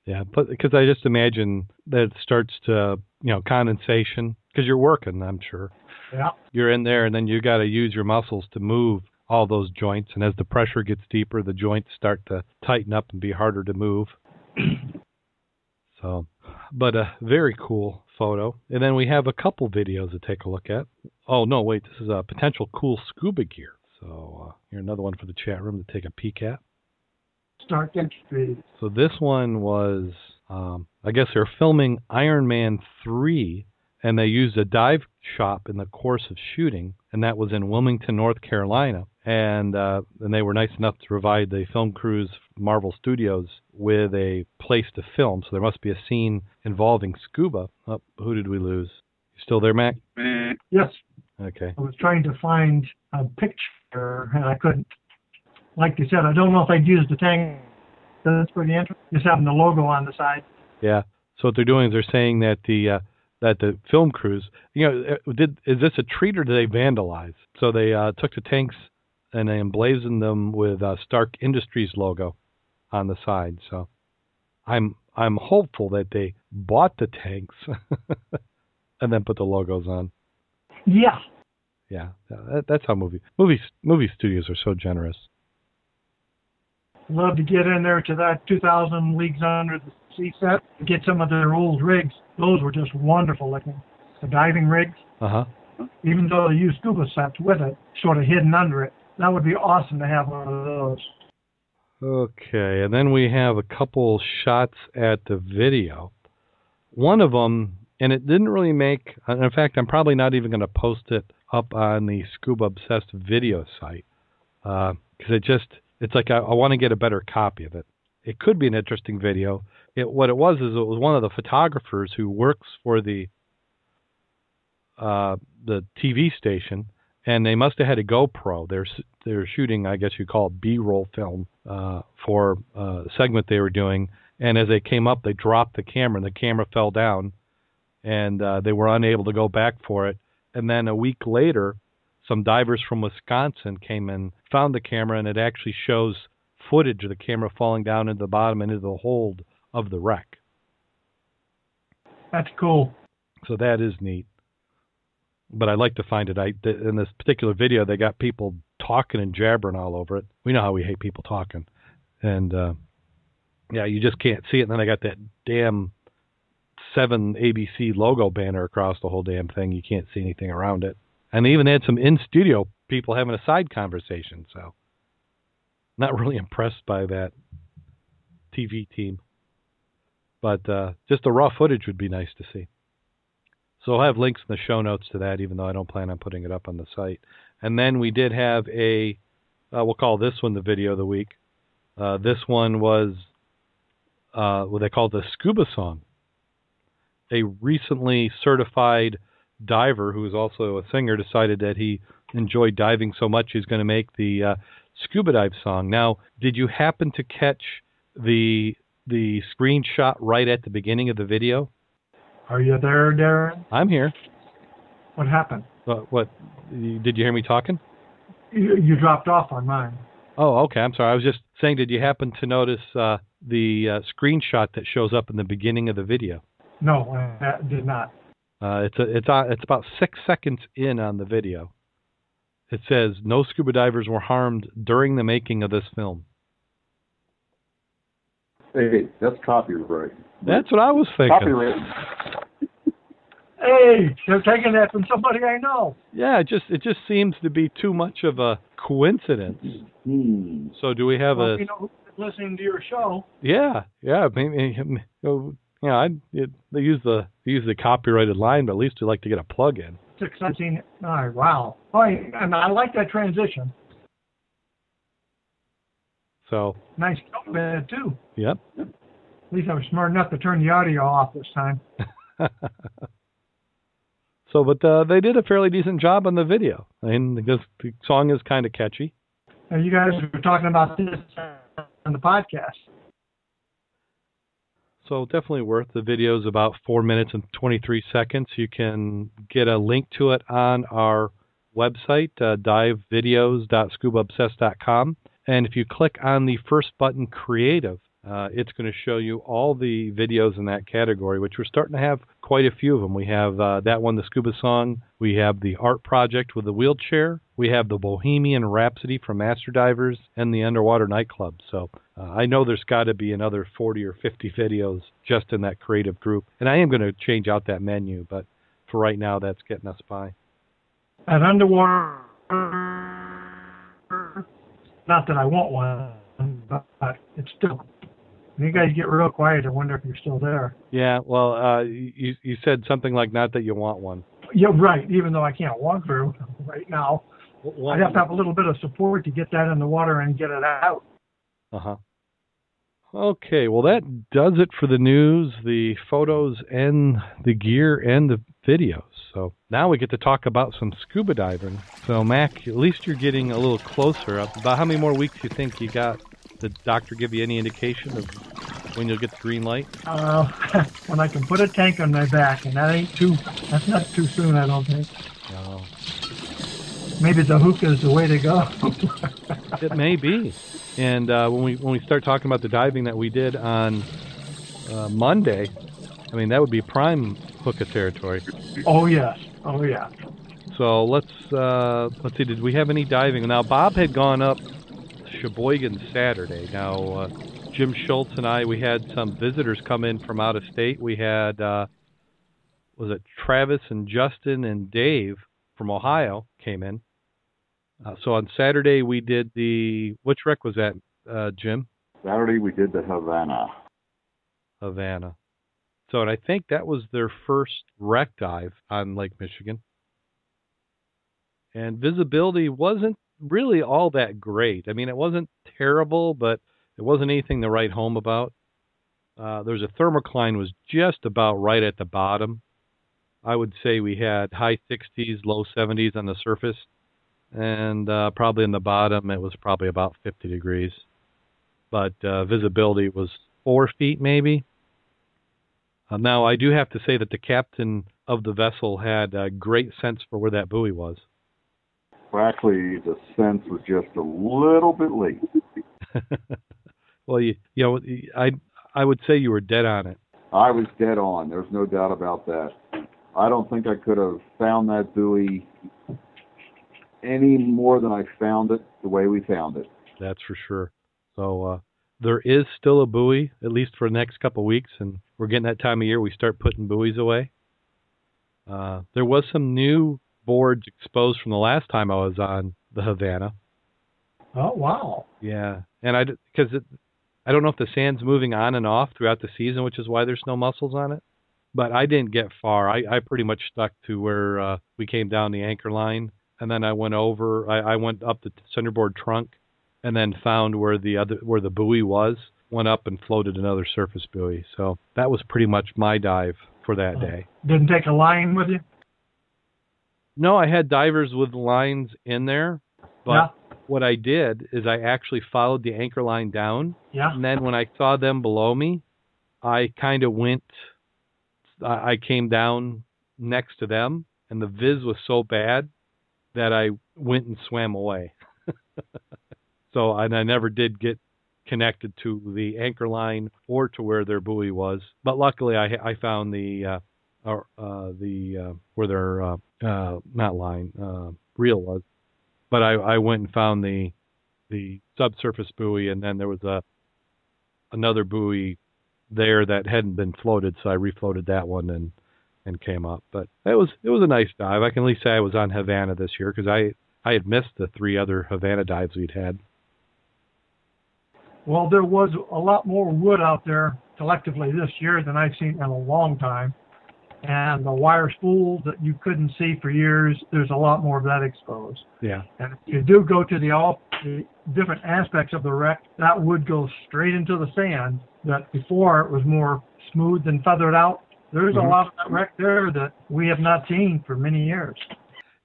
Yeah, but because I just imagine that it starts to, you know, condensation because you're working. I'm sure Yeah. you're in there, and then you got to use your muscles to move all those joints. And as the pressure gets deeper, the joints start to tighten up and be harder to move. so, but a very cool photo. And then we have a couple videos to take a look at. Oh no, wait, this is a potential cool scuba gear. So uh, here's another one for the chat room to take a peek at. Start entry. So this one was, um, I guess they're filming Iron Man 3, and they used a dive shop in the course of shooting, and that was in Wilmington, North Carolina. And uh, and they were nice enough to provide the film crews, Marvel Studios, with a place to film. So there must be a scene involving scuba. Oh, who did we lose? You still there, Mac? Yes, Okay. I was trying to find a picture and I couldn't. Like you said, I don't know if I'd use the tank. That's pretty interesting. Just having the logo on the side. Yeah. So what they're doing is they're saying that the uh, that the film crews, you know, uh, did is this a treat or did they vandalize? So they uh, took the tanks and they emblazoned them with uh, Stark Industries logo on the side. So I'm I'm hopeful that they bought the tanks and then put the logos on. Yeah, Yeah, that, that's how movie movie movie studios are so generous. love to get in there to that 2,000 Leagues Under the Sea set. And get some of their old rigs. Those were just wonderful looking. The diving rigs, Uh huh. even though they use scuba sets with it, sort of hidden under it. That would be awesome to have one of those. Okay, and then we have a couple shots at the video. One of them, and it didn't really make. In fact, I'm probably not even going to post it up on the Scuba Obsessed video site because it just it's like I, I want to get a better copy of it. It could be an interesting video. It, what it was is it was one of the photographers who works for the uh, the TV station, and they must have had a GoPro. They're they're shooting, I guess you call it B-roll film uh, for uh, a segment they were doing. And as they came up, they dropped the camera, and the camera fell down and uh, they were unable to go back for it. And then a week later, some divers from Wisconsin came and found the camera, and it actually shows footage of the camera falling down into the bottom and into the hold of the wreck. That's cool. So that is neat. But I'd like to find it. I in this particular video, they got people talking and jabbering all over it. We know how we hate people talking, and uh, yeah, you just can't see it. And then I got that damn seven ABC logo banner across the whole damn thing. You can't see anything around it. And they even had some in studio people having a side conversation. So, not really impressed by that TV team. But uh, just the raw footage would be nice to see. So I'll have links in the show notes to that, even though I don't plan on putting it up on the site. And then we did have a, uh, we'll call this one the video of the week. Uh, this one was uh, what they call the scuba song. A recently certified diver who is also a singer decided that he enjoyed diving so much he's going to make the uh, scuba dive song. Now, did you happen to catch the the screenshot right at the beginning of the video? Are you there, Darrin? I'm here. What happened? What? what did you hear me talking? You, you dropped off on mine. Oh, okay. I'm sorry. I was just saying, did you happen to notice uh, the uh, screenshot that shows up in the beginning of the video? No, that did not. Uh, it's a, it's a, it's about six seconds in on the video. It says no scuba divers were harmed during the making of this film. Hey, that's copyright. That's what I was thinking. Copyright. Hey, you're taking that from somebody I know. Yeah, it just it just seems to be too much of a coincidence. Hmm. So do we have well, a? you know, listening to your show. Yeah, yeah. Maybe, yeah, I it, they use the they use the copyrighted line, but at least we like to get a plug in. Six seventeen. All right, wow. Oh, and I like that transition. So Nice bed too. yep. At least I was smart enough to turn the audio off this time. so, but uh, they did a fairly decent job on the video. I mean, because the song is kind of catchy. And you guys were talking about this on the podcast. So definitely worth the video is about four minutes and 23 seconds. You can get a link to it on our website, uh, divevideos.scubaobsessed.com. And if you click on the first button, Creative, uh, it's going to show you all the videos in that category, which we're starting to have quite a few of them. We have uh, that one, the scuba song. We have the art project with the wheelchair. We have the Bohemian Rhapsody from Master Divers and the underwater nightclub. So uh, I know there's got to be another 40 or 50 videos just in that creative group. And I am going to change out that menu, but for right now, that's getting us by. At underwater, not that I want one, but, it's still. You guys get real quiet, I wonder if you're still there. Yeah, well, uh, you you said something like not that you want one. Yeah, right. Even though I can't walk through right now, I'd have to have a little bit of support to get that in the water and get it out. Uh huh. Okay, well that does it for the news, the photos, and the gear and the videos. So now we get to talk about some scuba diving. So Mac, at least you're getting a little closer. About how many more weeks do you think you got? Did the doctor give you any indication of when you'll get the green light? Uh, when I can put a tank on my back, and that ain't too. That's not too soon, I don't think. No. Maybe the hookah is the way to go. it may be. And uh, when we when we start talking about the diving that we did on uh, Monday, I mean that would be prime hookah territory. Oh yes, oh yeah. So let's uh, let's see. Did we have any diving? Now Bob had gone up Cheboygan Saturday. Now uh, Jim Schultz and I we had some visitors come in from out of state. We had uh, was it Travis and Justin and Dave from Ohio came in. Uh, so on Saturday we did the which wreck was that, uh, Jim? Saturday we did the Havana. Havana. So and I think that was their first wreck dive on Lake Michigan. And visibility wasn't really all that great. I mean, it wasn't terrible, but it wasn't anything to write home about. Uh, there's a thermocline was just about right at the bottom. I would say we had high 60s, low 70s on the surface, and uh, probably in the bottom it was probably about 50 degrees. But uh, visibility was four feet maybe. Uh, now, I do have to say that the captain of the vessel had a great sense for where that buoy was. Well, actually, the sense was just a little bit late. well, you, you know, I I would say you were dead on it. I was dead on. There's no doubt about that. I don't think I could have found that buoy any more than I found it the way we found it. That's for sure. So uh, there is still a buoy, at least for the next couple of weeks, and we're getting that time of year we start putting buoys away. Uh, there was some new boards exposed from the last time I was on the Havana. Oh wow! Yeah, and I because I don't know if the sand's moving on and off throughout the season, which is why there's no mussels on it. But I didn't get far. I, I pretty much stuck to where uh, we came down the anchor line, and then I went over. I, I went up the centerboard trunk, and then found where the other where the buoy was. Went up and floated another surface buoy. So that was pretty much my dive for that day. Didn't take a line with you? No, I had divers with lines in there, but yeah. What I did is I actually followed the anchor line down. Yeah. And then when I saw them below me, I kind of went. I came down next to them, and the viz was so bad that I went and swam away. so, and I never did get connected to the anchor line or to where their buoy was. But luckily, I I found the uh, or uh, the uh, where their uh, uh, not line uh, reel was. But I I went and found the the subsurface buoy, and then there was a another buoy there that hadn't been floated, so I refloated that one and and came up. But it was it was a nice dive. I can at least say I was on Havana this year because I I had missed the three other Havana dives we'd had. Well, there was a lot more wood out there collectively this year than I've seen in a long time. And the wire spools that you couldn't see for years, there's a lot more of that exposed. Yeah. And if you do go to the all the different aspects of the wreck, that would go straight into the sand. That before it was more smooth and feathered out. There's Mhm. a lot of that wreck there that we have not seen for many years.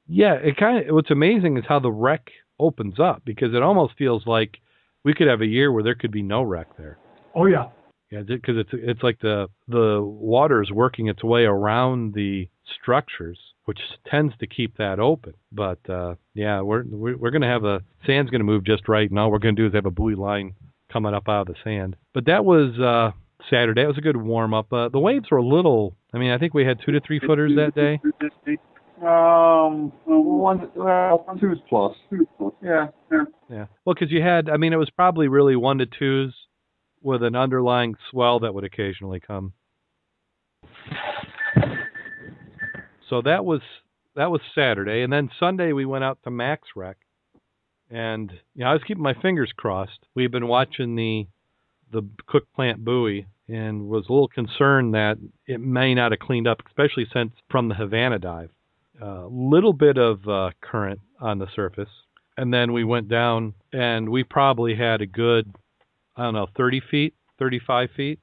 Yeah, it kind of what's amazing is how the wreck opens up because it almost feels like we could have a year where there could be no wreck there. Oh yeah. Yeah, because it's it's like the the water is working its way around the structures, which tends to keep that open. But uh, yeah, we're we're, we're going to have a sand's going to move just right, and all we're going to do is have a buoy line coming up out of the sand. But that was uh, Saturday. It was a good warm up. Uh, the waves were a little. I mean, I think we had two to three footers that day. Um, one, well, two's plus. Yeah. Yeah. Well, because you had, I mean, it was probably really one to twos with an underlying swell that would occasionally come. So that was that was Saturday, and then Sunday we went out to Max Wreck, and you know I was keeping my fingers crossed. We've been watching the the Cook Plant buoy and was a little concerned that it may not have cleaned up, especially since from the Havana dive. A uh, little bit of uh, current on the surface, and then we went down and we probably had a good I don't know 30 feet, 35 feet.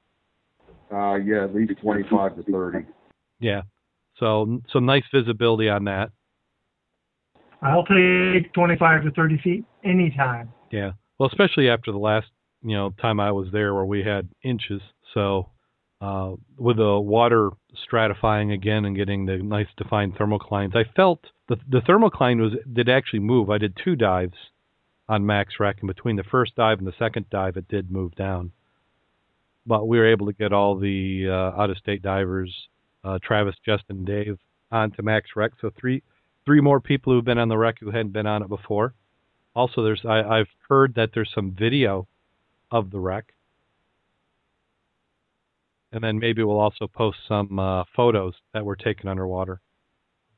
Uh, yeah, at least 25 to 30. Yeah. So some nice visibility on that. I'll take 25 to 30 feet anytime. Yeah. Well, especially after the last, you know, time I was there where we had inches. So, uh, with the water stratifying again and getting the nice defined thermoclines, I felt the the thermocline was did actually move. I did two dives on Max Wreck, and between the first dive and the second dive, it did move down. But we were able to get all the uh, out-of-state divers, uh, Travis, Justin, Dave, onto Max Wreck. So three three more people who've been on the wreck who hadn't been on it before. Also, there's I, I've heard that there's some video of the wreck, and then maybe we'll also post some uh, photos that were taken underwater.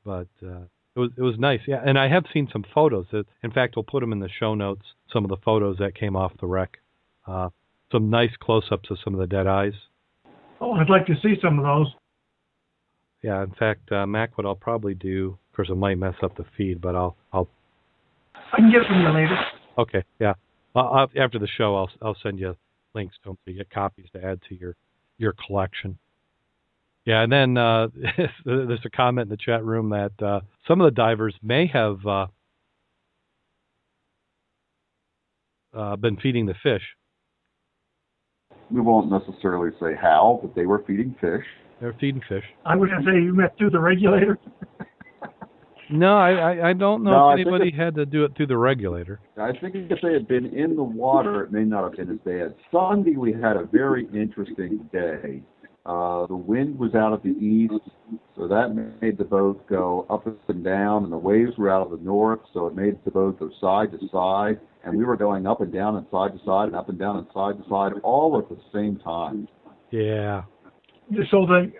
But uh, it was it was nice, yeah. And I have seen some photos. That, in fact, we'll put them in the show notes. Some of the photos that came off the wreck. Uh, some nice close-ups of some of the dead eyes. Oh, I'd like to see some of those. Yeah, in fact, uh, Mac, what I'll probably do, of course, it might mess up the feed, but I'll I'll I can get from you later. Okay, yeah. Uh, after the show, I'll I'll send you links to them so you get copies to add to your your collection. Yeah, and then uh, there's a comment in the chat room that uh, some of the divers may have uh, uh, been feeding the fish. We won't necessarily say how, but they were feeding fish. They're feeding fish. I was going to say you met through the regulator. No, I I, I don't know No, if anybody had to do it through the regulator. I think if they had been in the water, it may not have been as bad. Sunday, we had a very interesting day. Uh, the wind was out of the east, so that made the boat go up and down, and the waves were out of the north, so it made the boat go side to side, and we were going up and down and side to side and up and down and side to side all at the same time. Yeah. so the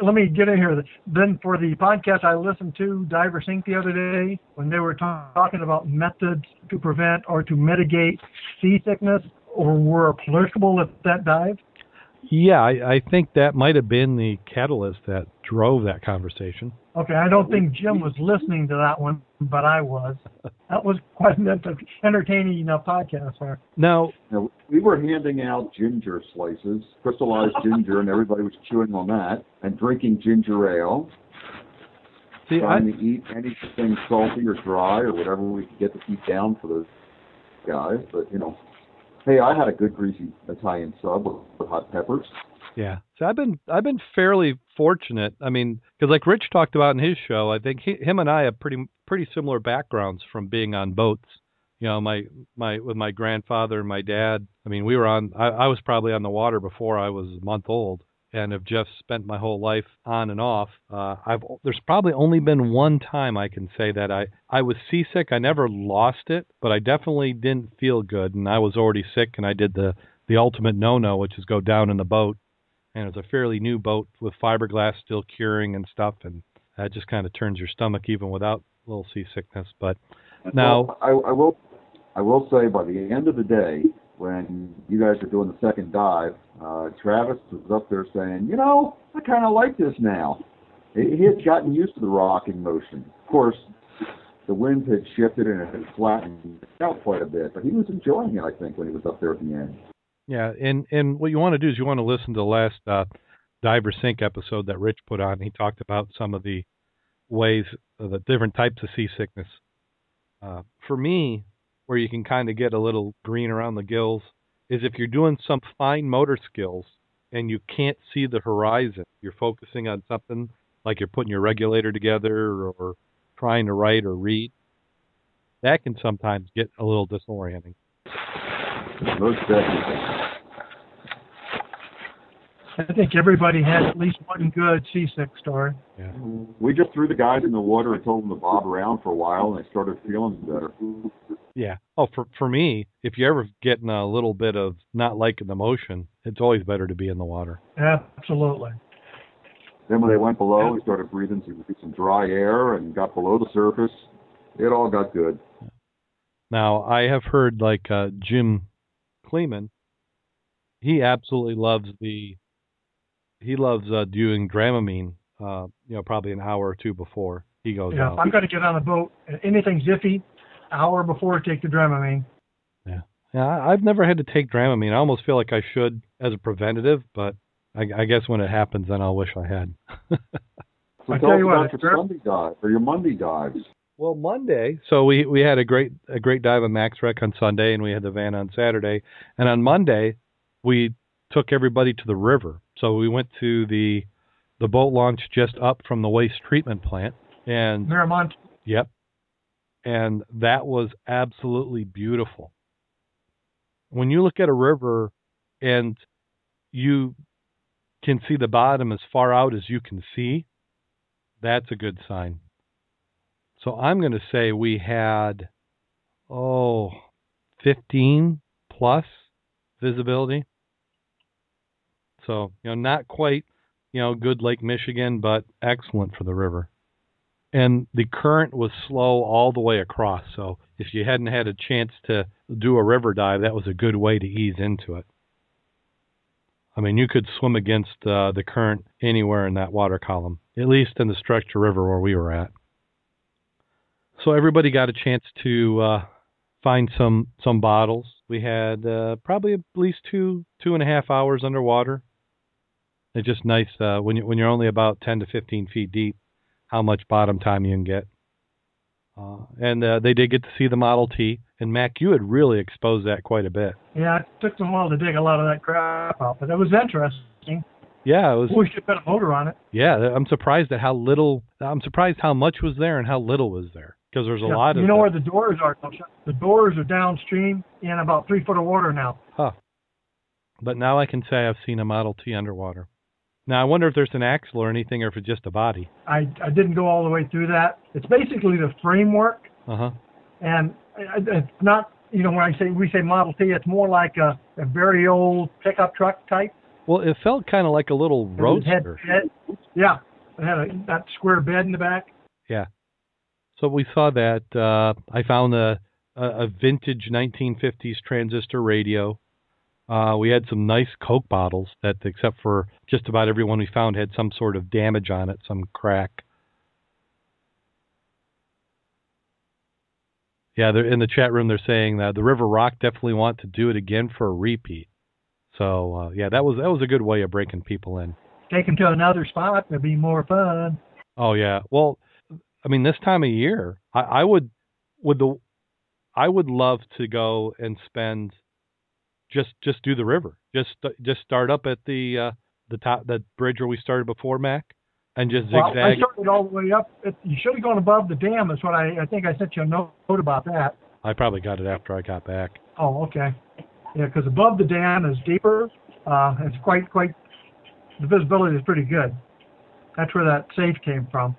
let me get in here. Then for the podcast I listened to, Diver Sync the other day, when they were ta- talking about methods to prevent or to mitigate seasickness, or were applicable at that dive. Yeah, I, I think that might have been the catalyst that drove that conversation. Okay, I don't think Jim was listening to that one, but I was. That was quite an entertaining enough podcast. There. Now, You know, we were handing out ginger slices, crystallized ginger, and everybody was chewing on that and drinking ginger ale. see, I, trying to eat anything salty or dry or whatever we could get to keep down for those guys. But you know, hey, I had a good greasy Italian sub with, with hot peppers. Yeah. So I've been I've been fairly fortunate. I mean, because like Rich talked about in his show, I think he, him and I have pretty pretty similar backgrounds from being on boats. You know, my my with my grandfather and my dad. I mean, we were on. I, I was probably on the water before I was a month old, and have just spent my whole life on and off. Uh, I've there's probably only been one time I can say that I I was seasick. I never lost it, but I definitely didn't feel good, and I was already sick, and I did the the ultimate no-no, which is go down in the boat and it's a fairly new boat with fiberglass still curing and stuff, and that just kind of turns your stomach even without a little seasickness. But Now- Well, I, I will, I will say by the end of the day, when you guys are doing the second dive, uh, Travis was up there saying, you know, I kind of like this now. He had gotten used to the rocking motion. Of course, the wind had shifted and it had flattened out quite a bit, but he was enjoying it, I think, when he was up there at the end. yeah, and and what you want to do is you want to listen to the last uh, Diver Sync episode that Rich put on. He talked about some of the ways, uh, the different types of seasickness. Uh, for me, where you can kind of get a little green around the gills is if you're doing some fine motor skills and you can't see the horizon. You're focusing on something like you're putting your regulator together or trying to write or read. That can sometimes get a little disorienting. Most definitely. I think everybody had at least one good seasick story. Yeah. We just threw the guys in the water and told them to bob around for a while, and they started feeling better. Yeah. Oh, for for me, if you're ever getting a little bit of not liking the motion, it's always better to be in the water. Absolutely. Then when they went below, we started breathing some, some dry air and got below the surface. It all got good. Now, I have heard like uh, Jim Kleeman, he absolutely loves the he loves uh, doing Dramamine. Uh, you know, probably an hour or two before he goes Yeah, if out. I'm going to get on a boat, Anything iffy, hour before take the Dramamine. Yeah, I- I've never had to take Dramamine. I almost feel like I should as a preventative, but I, I guess when it happens, then I'll wish I had. So I tell tell you what, your very- Sunday dive or your Monday dives. Well, Monday. So we we had a great a great dive on Max Wreck on Sunday, and we had the van on Saturday. And on Monday, we took everybody to the river. So we went to the the boat launch just up from the waste treatment plant, and Miramont. yep, and that was absolutely beautiful. When you look at a river, and you can see the bottom as far out as you can see, that's a good sign. So I'm going to say we had, oh, 15 plus visibility. So, you know, not quite, you know, good Lake Michigan, but excellent for the river. And the current was slow all the way across. So if you hadn't had a chance to do a river dive, that was a good way to ease into it. I mean, you could swim against uh, the current anywhere in that water column, at least in the Structure River where we were at. So everybody got a chance to uh, find some some bottles. We had uh, probably at least two two and a half hours underwater. It's just nice uh, when you when you're only about ten to fifteen feet deep, how much bottom time you can get. Uh, and uh, they did get to see the Model T. And Mac, you had really exposed that quite a bit. Yeah, it took them a while to dig a lot of that crap out, but it was interesting. Yeah, it was. We should put a motor on it. Yeah, I'm surprised at how little. I'm surprised how much was there and how little was there because there's a Yeah. lot of. You know the- where the doors are? The doors are downstream in about three foot of water now. Huh. But now I can say I've seen a Model T underwater. Now I wonder if there's an axle or anything, or if it's just a body. I I didn't go all the way through that. It's basically the framework, Uh huh. and it's not. You know, when I say we say Model T, it's more like a, a very old pickup truck type. Well, it felt kind of like a little It had roadster. yeah, it had a, that square bed in the back. Yeah. So we saw that. Uh, I found a, a vintage 1950s transistor radio. Uh, we had some nice Coke bottles that, except for just about everyone we found, had some sort of damage on it, some crack. Yeah, they're in the chat room. They're saying that the River Rock definitely want to do it again for a repeat. So uh, yeah, that was that was a good way of breaking people in. Take them to another spot. It'd be more fun. Oh yeah. Well, I mean, this time of year, I, I would would the I would love to go and spend just just do the river. Just just start up at the uh, the top that bridge where we started before, Mac, and just Well, I zigzag. started all the way up. It, you should have gone above the dam. Is what I I think I sent you a note about that. I probably got it after I got back. Oh, okay. Yeah, because above the dam is deeper. Uh, it's quite quite. The visibility is pretty good. That's where that safe came from.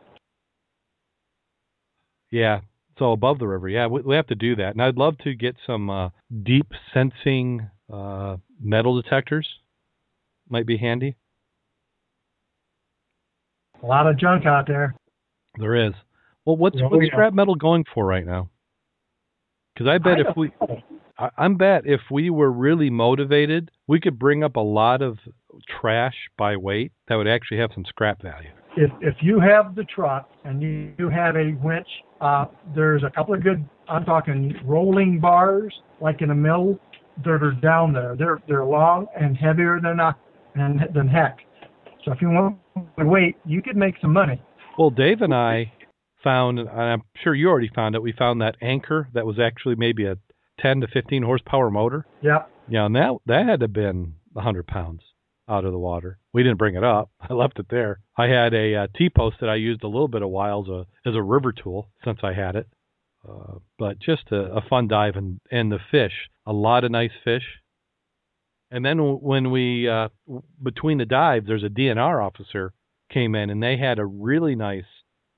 Yeah. So above the river, yeah, we, we have to do that. And I'd love to get some uh, deep sensing uh, metal detectors. Might be handy. A lot of junk out there. There is. Well, what's Oh, what's yeah. scrap metal going for right now? Because I bet I if we, know. I, I'm bet if we were really motivated, we could bring up a lot of trash by weight that would actually have some scrap value. if if you have the truck and you, you have a winch, uh, there's a couple of good. I'm talking rolling bars, like in a mill, that are down there. They're they're long and heavier than a and than heck. So if you want to wait, you could make some money. Well, Dave and I found, and I'm sure you already found it. We found that anchor that was actually maybe a 10 to 15 horsepower motor. Yep. Yeah, and that that had to have been 100 pounds out of the water. We didn't bring it up. I left it there. I had a uh, T-post that I used a little bit of while as a as a river tool since I had it. Uh, but just a, a fun dive and and the fish, a lot of nice fish. And then when we uh, between the dives, there's a DNR officer came in and they had a really nice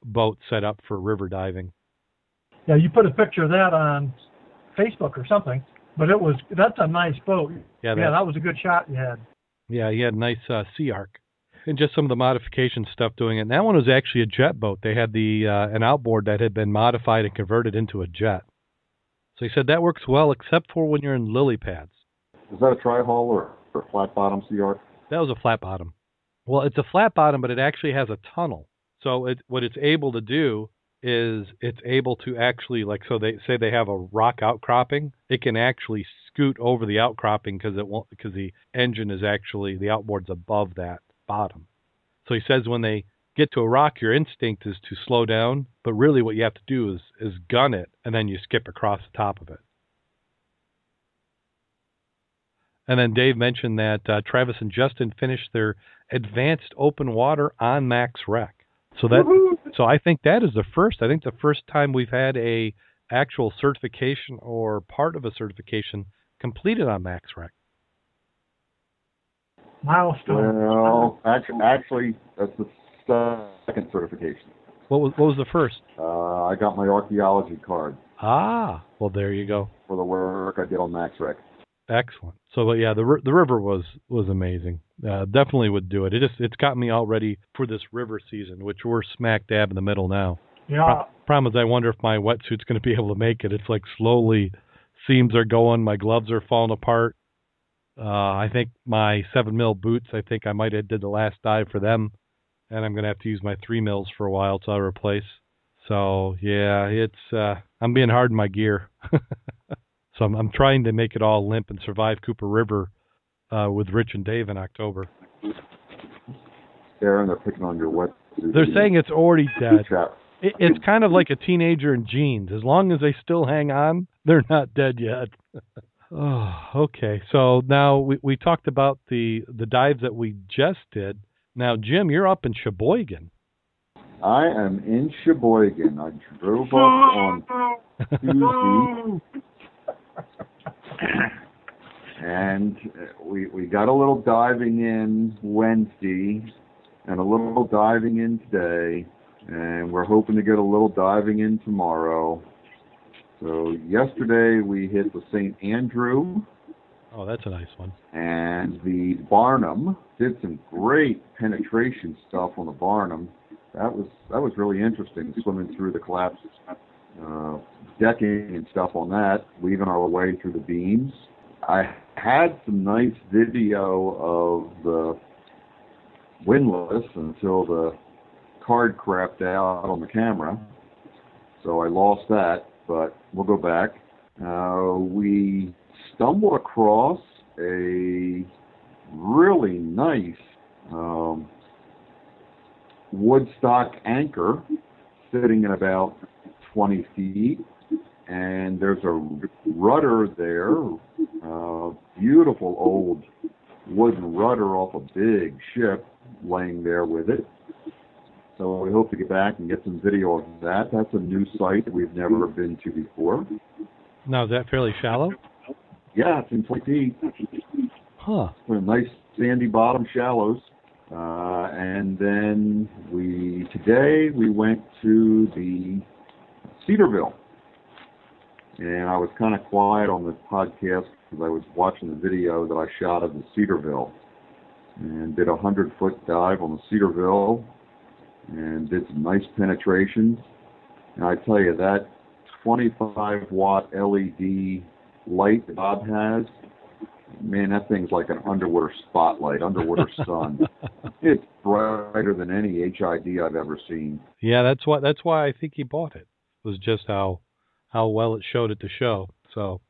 boat set up for river diving. Yeah, you put a picture of that on Facebook or something. But it was that's a nice boat. Yeah, that, yeah, that was a good shot you had. Yeah, he had a nice uh, SeaArk. And just some of the modification stuff doing it. And that one was actually a jet boat. They had the uh, an outboard that had been modified and converted into a jet. So he said that works well, except for when you're in lily pads. Is that a tri-hull or, or flat bottom CR? That was a flat bottom. Well, it's a flat bottom, but it actually has a tunnel. So it, what it's able to do is it's able to actually like so they say they have a rock outcropping, it can actually scoot over the outcropping because it won't because the engine is actually the outboard's above that bottom. So he says when they get to a rock, your instinct is to slow down, but really what you have to do is is gun it and then you skip across the top of it. And then Dave mentioned that uh, Travis and Justin finished their advanced open water on Max Wreck. So that Woohoo! so I think that is the first. I think the first time we've had a actual certification or part of a certification completed on Max Wreck. Milestone. Well, actually, actually, that's the second certification. What was what was the first? Uh, I got my archaeology card Ah, well there you go. for the work I did on Max Wreck. Excellent. So, but yeah, the the river was was amazing. Uh, definitely would do it. It just it's got me all ready for this river season, which we're smack dab in the middle now. Yeah. Problem is, I wonder if my wetsuit's going to be able to make it. It's like slowly, seams are going, my gloves are falling apart. Uh, I think my seven mil boots. I think I might have did the last dive for them, and I'm going to have to use my three mils for a while till I replace. So yeah, it's uh, I'm being hard in my gear. so I'm, I'm trying to make it all limp and survive Cooper River uh, with Rich and Dave in October. Aaron, they're picking on your wetsuit. They're saying it's already dead. It, it's kind of like a teenager in jeans. As long as they still hang on, they're not dead yet. Oh, okay. So now we, we talked about the the dives that we just did. Now, Jim, you're up in Cheboygan. I am in Cheboygan. I drove up on Tuesday, and uh, we we got a little diving in Wednesday, and a little diving in today, and we're hoping to get a little diving in tomorrow. So yesterday we hit the St. Andrew Oh, that's a nice one. and the Barnum. Did some great penetration stuff on the Barnum. That was that was really interesting, swimming through the collapsed uh, decking and stuff on that, weaving our way through the beams. I had some nice video of the windlass until the card crapped out on the camera, so I lost that. But we'll go back. Uh, we stumbled across a really nice um, woodstock anchor sitting at about 20 feet, and there's a rudder there, uh, beautiful old wooden rudder off a big ship laying there with it. So we hope to get back and get some video of that. That's a new site that we've never been to before. Now, is that fairly shallow? Yeah, it's in 20 feet. Huh. with nice sandy bottom shallows. Uh, and then we today we went to the Cedarville, and I was kind of quiet on the podcast because I was watching the video that I shot of the Cedarville, and did a hundred foot dive on the Cedarville, and did some nice penetrations. And I tell you that 25 watt LED light that Bob has man, that thing's like an underwater spotlight, underwater sun. it's brighter than any HID I've ever seen. Yeah, that's why that's why I think he bought it. Was just how how well it showed at the show. So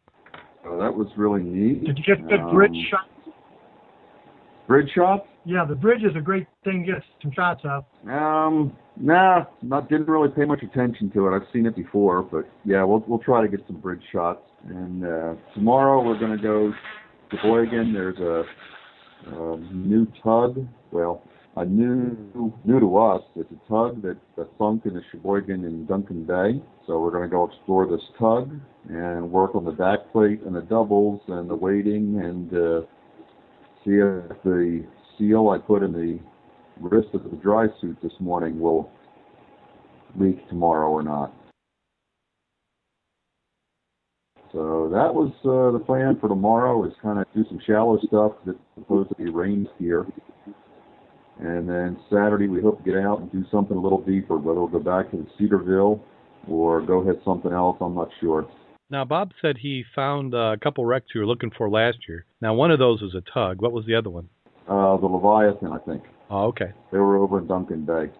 So that was really neat. Did you get the Um, bridge shots? Bridge shots? Yeah, the bridge is a great thing to get some shots of. Um, nah, not didn't really pay much attention to it. I've seen it before, but yeah, we'll we'll try to get some bridge shots. And uh, tomorrow we're gonna go to Boygan. There's a, a new tug. Well, a new new to us. It's a tug that, that sunk in the Cheboygan in Duncan Bay. So we're gonna go explore this tug and work on the back plate and the doubles and the weighting and uh, see if the seal I put in the wrist of the dry suit this morning will leak tomorrow or not. So that was uh, the plan for tomorrow is kind of do some shallow stuff that's supposed to be rain here. And then Saturday we hope to get out and do something a little deeper, whether we'll go back to Cedarville or go hit something else, I'm not sure. now Bob said he found uh, a couple wrecks you were looking for last year. Now one of those was a tug. What was the other one? Uh, the Leviathan, I think. Oh, okay. They were over in Duncan Bay.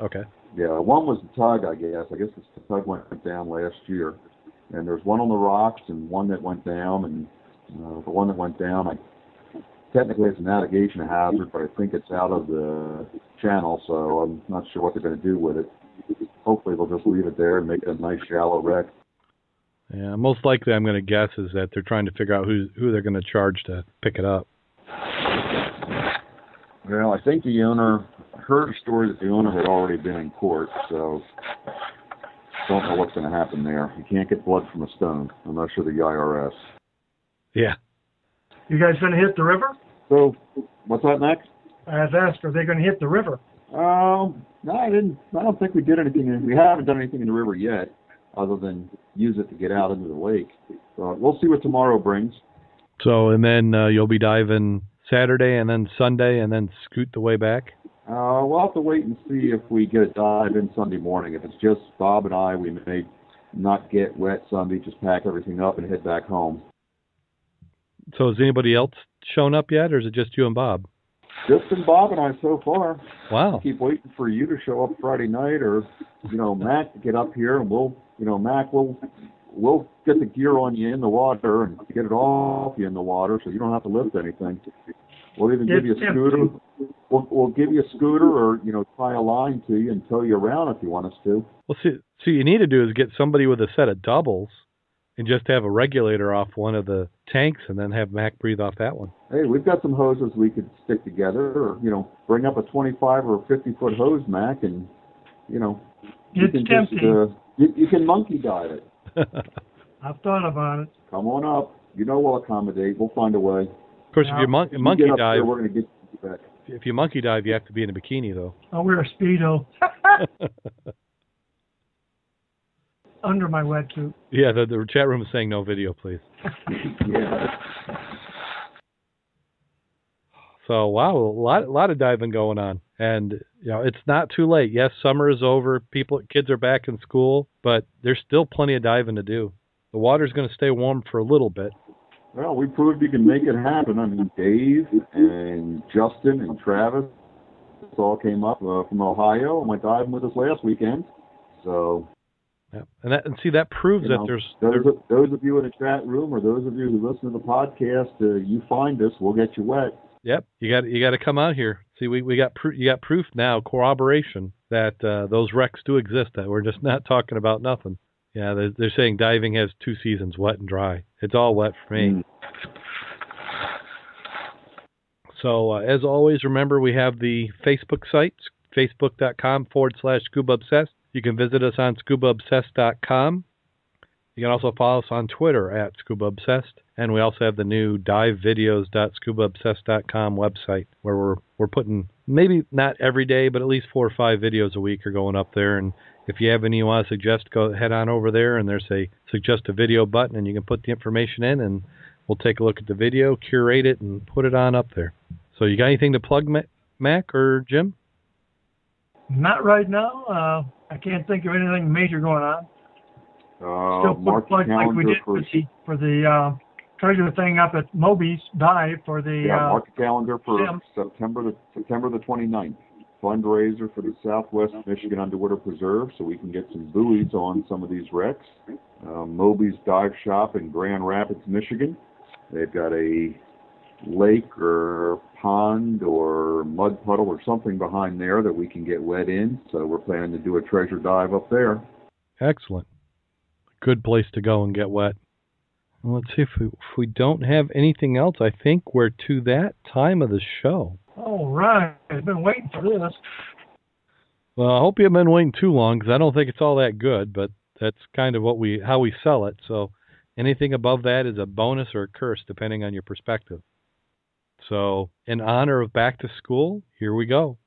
Okay. Yeah, one was the tug, I guess. I guess the tug went down last year. And there's one on the rocks and one that went down. And uh, the one that went down, I technically it's a navigation hazard, but I think it's out of the channel, so I'm not sure what they're going to do with it. Hopefully they'll just leave it there and make it a nice shallow wreck. Yeah, most likely I'm going to guess is that they're trying to figure out who who they're going to charge to pick it up. Well, I think the owner heard a story that the owner had already been in court, so don't know what's going to happen there. You can't get blood from a stone. I'm not sure the IRS. Yeah. You guys going to hit the river? So, what's that next? I was asked, are they going to hit the river? Um, no, I didn't. I don't think we did anything. We haven't done anything in the river yet, other than use it to get out into the lake. But we'll see what tomorrow brings. So and then uh, you'll be diving Saturday and then Sunday and then scoot the way back. Uh, we'll have to wait and see if we get a dive in Sunday morning. If it's just Bob and I, we may not get wet Sunday. Just pack everything up and head back home. So has anybody else shown up yet, or is it just you and Bob? Just been Bob and I so far. Wow. keep waiting for you to show up Friday night, or you know, Mac to get up here, and we'll, you know, Mac, we'll, we'll get the gear on you in the water and get it off you in the water, so you don't have to lift anything. We'll even give you a scooter. We'll, we'll give you a scooter, or you know, tie a line to you and tow you around if you want us to. Well, see, see, you need to do is get somebody with a set of doubles and just have a regulator off one of the tanks and then have Mac breathe off that one. Hey, we've got some hoses we could stick together, or you know, bring up a 25 or 50 foot hose, Mac, and you know, you It's can tempting. just uh, you, you can monkey dive it. Of I've thought about it. Come on up. You know we'll accommodate. We'll find a way. Of course, Yeah. if you mon- You monkey get dive, There, we're gonna get you back. if you monkey dive, you have to be in a bikini though. I'll wear a speedo under my wetsuit. yeah, the, the chat room is saying no video, please. Yeah. So wow, a lot a lot of diving going on, and you know it's not too late. Yes, summer is over. People, kids are back in school, but there's still plenty of diving to do. The water's going to stay warm for a little bit. Well, we proved you can make it happen. I mean, Dave and Justin and Travis all came up uh, from Ohio and went diving with us last weekend. So, Yeah. And that and see that proves you that know, there's those, there, of, those of you in the chat room or those of you who listen to the podcast, uh, you find us, we'll get you wet. Yep, you got you got to come out here. See, we we got proof. You got proof now, corroboration that uh, those wrecks do exist. That we're just not talking about nothing. Yeah, they're, they're saying diving has two seasons, wet and dry. It's all wet for me. Mm. So uh, as always, remember we have the Facebook site, facebook.com forward slash scuba obsessed. You can visit us on scubaobsessed.com. You can also follow us on Twitter at scuba obsessed, and we also have the new divevideos.scubaobsessed.com website where we're we're putting maybe not every day, but at least four or five videos a week are going up there. And if you have any you want to suggest, go head on over there, and there's a suggest a video button, and you can put the information in, and we'll take a look at the video, curate it, and put it on up there. So you got anything to plug, Ma- Mac or Jim? Not right now. Uh, I can't think of anything major going on. Uh, Still put mark plug your like we did for, for the for the uh, treasure thing up at Moby's dive for the yeah, uh, mark your calendar for Jim. September the September the 29th. Fundraiser for the Southwest Michigan Underwater Preserve, so we can get some buoys on some of these wrecks. Uh, Moby's Dive Shop in Grand Rapids, Michigan. They've got a lake or pond or mud puddle or something behind there that we can get wet in. So we're planning to do a treasure dive up there. Excellent. Good place to go and get wet. Well, let's see if we, if we don't have anything else. I think we're to that time of the show. All right, I've been waiting for this. Well, I hope you haven't been waiting too long because I don't think it's all that good, but that's kind of what we how we sell it. So anything above that is a bonus or a curse depending on your perspective. So, in honor of back to school, here we go.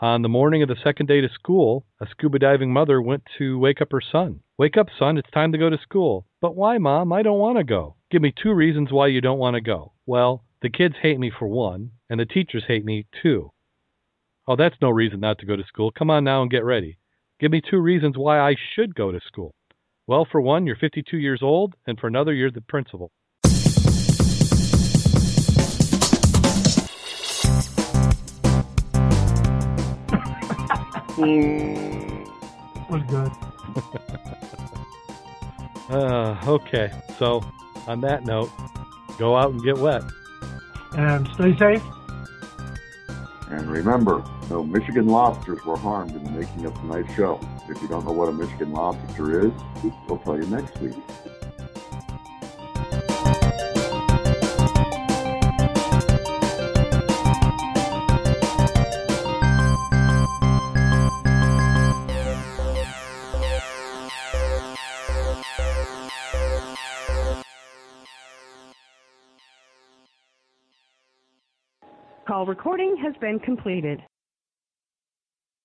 On the morning of the second day to school, a scuba diving mother went to wake up her son. Wake up, son, it's time to go to school. But why, Mom? I don't want to go. Give me two reasons why you don't want to go. Well, the kids hate me for one, and the teachers hate me too. Oh, that's no reason not to go to school. Come on now and get ready. Give me two reasons why I should go to school. Well, for one, you're 52 years old, and for another, you're the principal. Was good. Uh, okay, so on that note, go out and get wet. And stay safe. And remember, no Michigan lobsters were harmed in the making of tonight's show. If you don't know what a Michigan lobster is, we'll tell you next week. Recording has been completed.